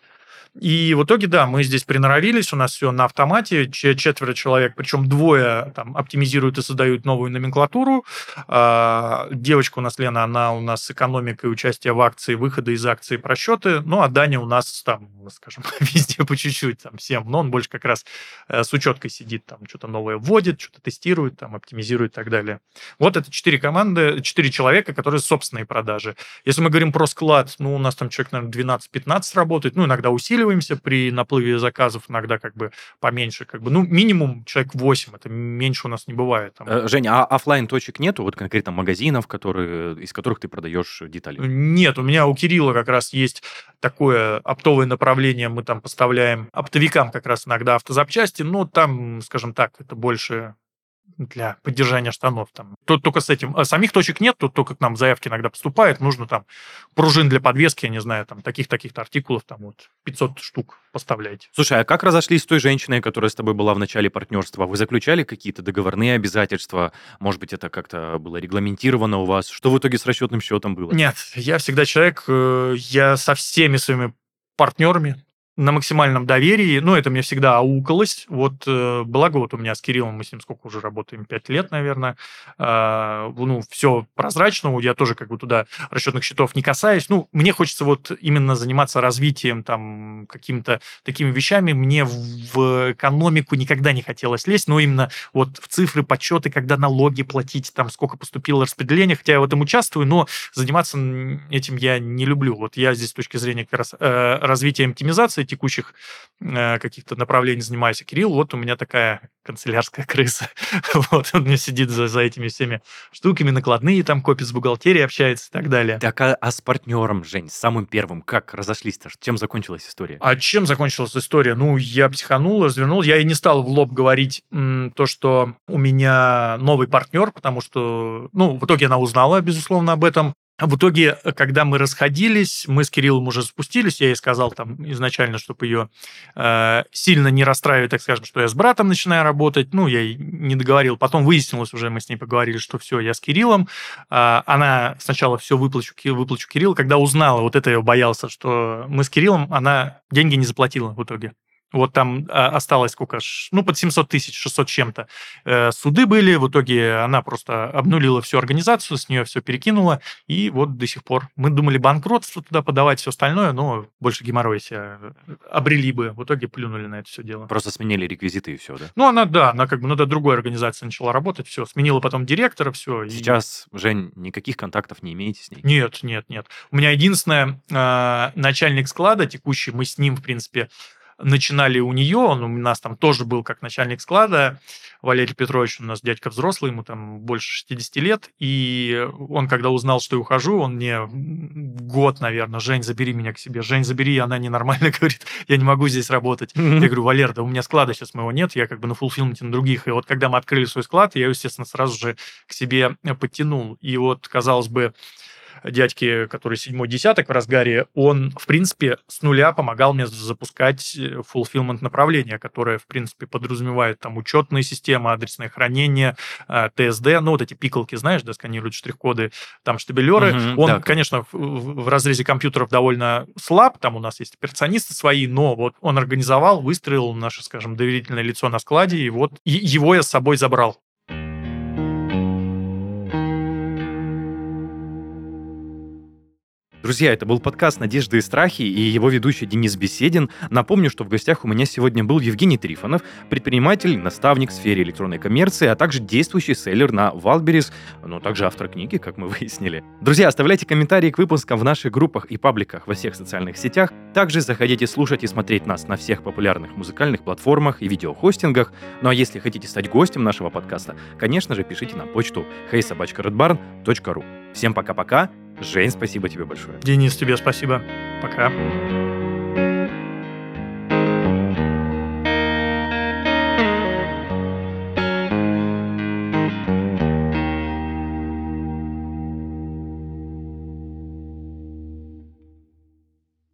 И в итоге, да, мы здесь приноровились, у нас все на автомате, четверо человек, причем двое там оптимизируют и создают новую номенклатуру. А, девочка у нас, Лена, она у нас с экономикой участия в акции, выхода из акции, просчеты. Ну, а Даня у нас там, скажем, везде по чуть-чуть, там, всем. Но он больше как раз э, с учеткой сидит, там, что-то новое вводит, что-то тестирует, там, оптимизирует и так далее. Вот это четыре команды, четыре человека, которые собственные продажи. Если мы говорим про склад, ну, у нас там человек, наверное, 12-15 работает, ну, иногда усиливаемся при наплыве заказов, иногда как бы поменьше, как бы, ну, минимум человек 8, это меньше у нас не бывает. Там. Э, Женя, а офлайн точек нету, вот конкретно магазинов, которые, из которых ты продаешь детали? Нет, у меня у Кирилла как раз есть такое оптовое направление, мы там поставляем оптовикам как раз иногда автозапчасти, но там, скажем так, это больше для поддержания штанов. Там. Тут только с этим. А самих точек нет, тут только к нам заявки иногда поступают. Нужно там пружин для подвески, я не знаю, там таких-таких-то артикулов, там вот 500 штук поставляете. Слушай, а как разошлись с той женщиной, которая с тобой была в начале партнерства? Вы заключали какие-то договорные обязательства? Может быть, это как-то было регламентировано у вас? Что в итоге с расчетным счетом было? Нет, я всегда человек, э, я со всеми своими партнерами на максимальном доверии, ну, это мне всегда аукалось. Вот, э, благо, вот у меня с Кириллом, мы с ним сколько уже работаем, пять лет, наверное, э, ну, все прозрачно, я тоже как бы туда расчетных счетов не касаюсь. Ну, мне хочется вот именно заниматься развитием, там, какими-то такими вещами. Мне в экономику никогда не хотелось лезть, но именно вот в цифры, подсчеты, когда налоги платить, там, сколько поступило распределение, хотя я в этом участвую, но заниматься этим я не люблю. Вот я здесь с точки зрения как раз э, развития оптимизации текущих э, каких-то направлений занимаюсь. А Кирилл, вот у меня такая канцелярская крыса. вот он мне сидит за, за этими всеми штуками, накладные, там копит с бухгалтерией, общается и так далее. Так, а, а с партнером, Жень, с самым первым, как разошлись-то? Чем закончилась история? А чем закончилась история? Ну, я психанул, развернул. Я и не стал в лоб говорить м, то, что у меня новый партнер, потому что, ну, в итоге она узнала, безусловно, об этом. А в итоге, когда мы расходились, мы с Кириллом уже спустились, я ей сказал там изначально, чтобы ее э, сильно не расстраивать, так скажем, что я с братом начинаю работать. Ну, я ей не договорил. Потом выяснилось уже, мы с ней поговорили, что все, я с Кириллом. Э, она сначала все выплачу, выплачу Кириллу. Когда узнала, вот это я боялся, что мы с Кириллом, она деньги не заплатила в итоге. Вот там а, осталось сколько, ну, под 700 тысяч, 600 чем-то. Э, суды были, в итоге она просто обнулила всю организацию, с нее все перекинула, и вот до сих пор. Мы думали банкротство туда подавать, все остальное, но больше геморроя себя обрели бы. В итоге плюнули на это все дело. Просто сменили реквизиты и все, да? Ну, она, да, она как бы, ну, до другой организации начала работать, все, сменила потом директора, все. Сейчас, и... Жень, никаких контактов не имеете с ней? Нет, нет, нет. У меня единственное, э, начальник склада текущий, мы с ним, в принципе, начинали у нее, он у нас там тоже был как начальник склада, Валерий Петрович у нас дядька взрослый, ему там больше 60 лет, и он, когда узнал, что я ухожу, он мне год, наверное, Жень, забери меня к себе, Жень, забери, она ненормально говорит, я не могу здесь работать. Я говорю, Валер, да у меня склада сейчас моего нет, я как бы на фулфилменте на других, и вот когда мы открыли свой склад, я, естественно, сразу же к себе подтянул, и вот, казалось бы, дядьки, который седьмой десяток в разгаре, он, в принципе, с нуля помогал мне запускать э, fulfillment направление, которое, в принципе, подразумевает там учетные системы, адресное хранение, ТСД, э, ну, вот эти пикалки, знаешь, да, сканируют штрих-коды, там штабелеры. Угу, он, да. конечно, в, в разрезе компьютеров довольно слаб, там у нас есть операционисты свои, но вот он организовал, выстроил наше, скажем, доверительное лицо на складе, и вот его я с собой забрал. Друзья, это был подкаст «Надежды и страхи» и его ведущий Денис Беседин. Напомню, что в гостях у меня сегодня был Евгений Трифонов, предприниматель, наставник в сфере электронной коммерции, а также действующий селлер на Wildberries, но также автор книги, как мы выяснили. Друзья, оставляйте комментарии к выпускам в наших группах и пабликах во всех социальных сетях. Также заходите слушать и смотреть нас на всех популярных музыкальных платформах и видеохостингах. Ну а если хотите стать гостем нашего подкаста, конечно же, пишите на почту heysobachkaredbarn.ru. Всем пока-пока Жень, спасибо тебе большое. Денис, тебе спасибо. Пока.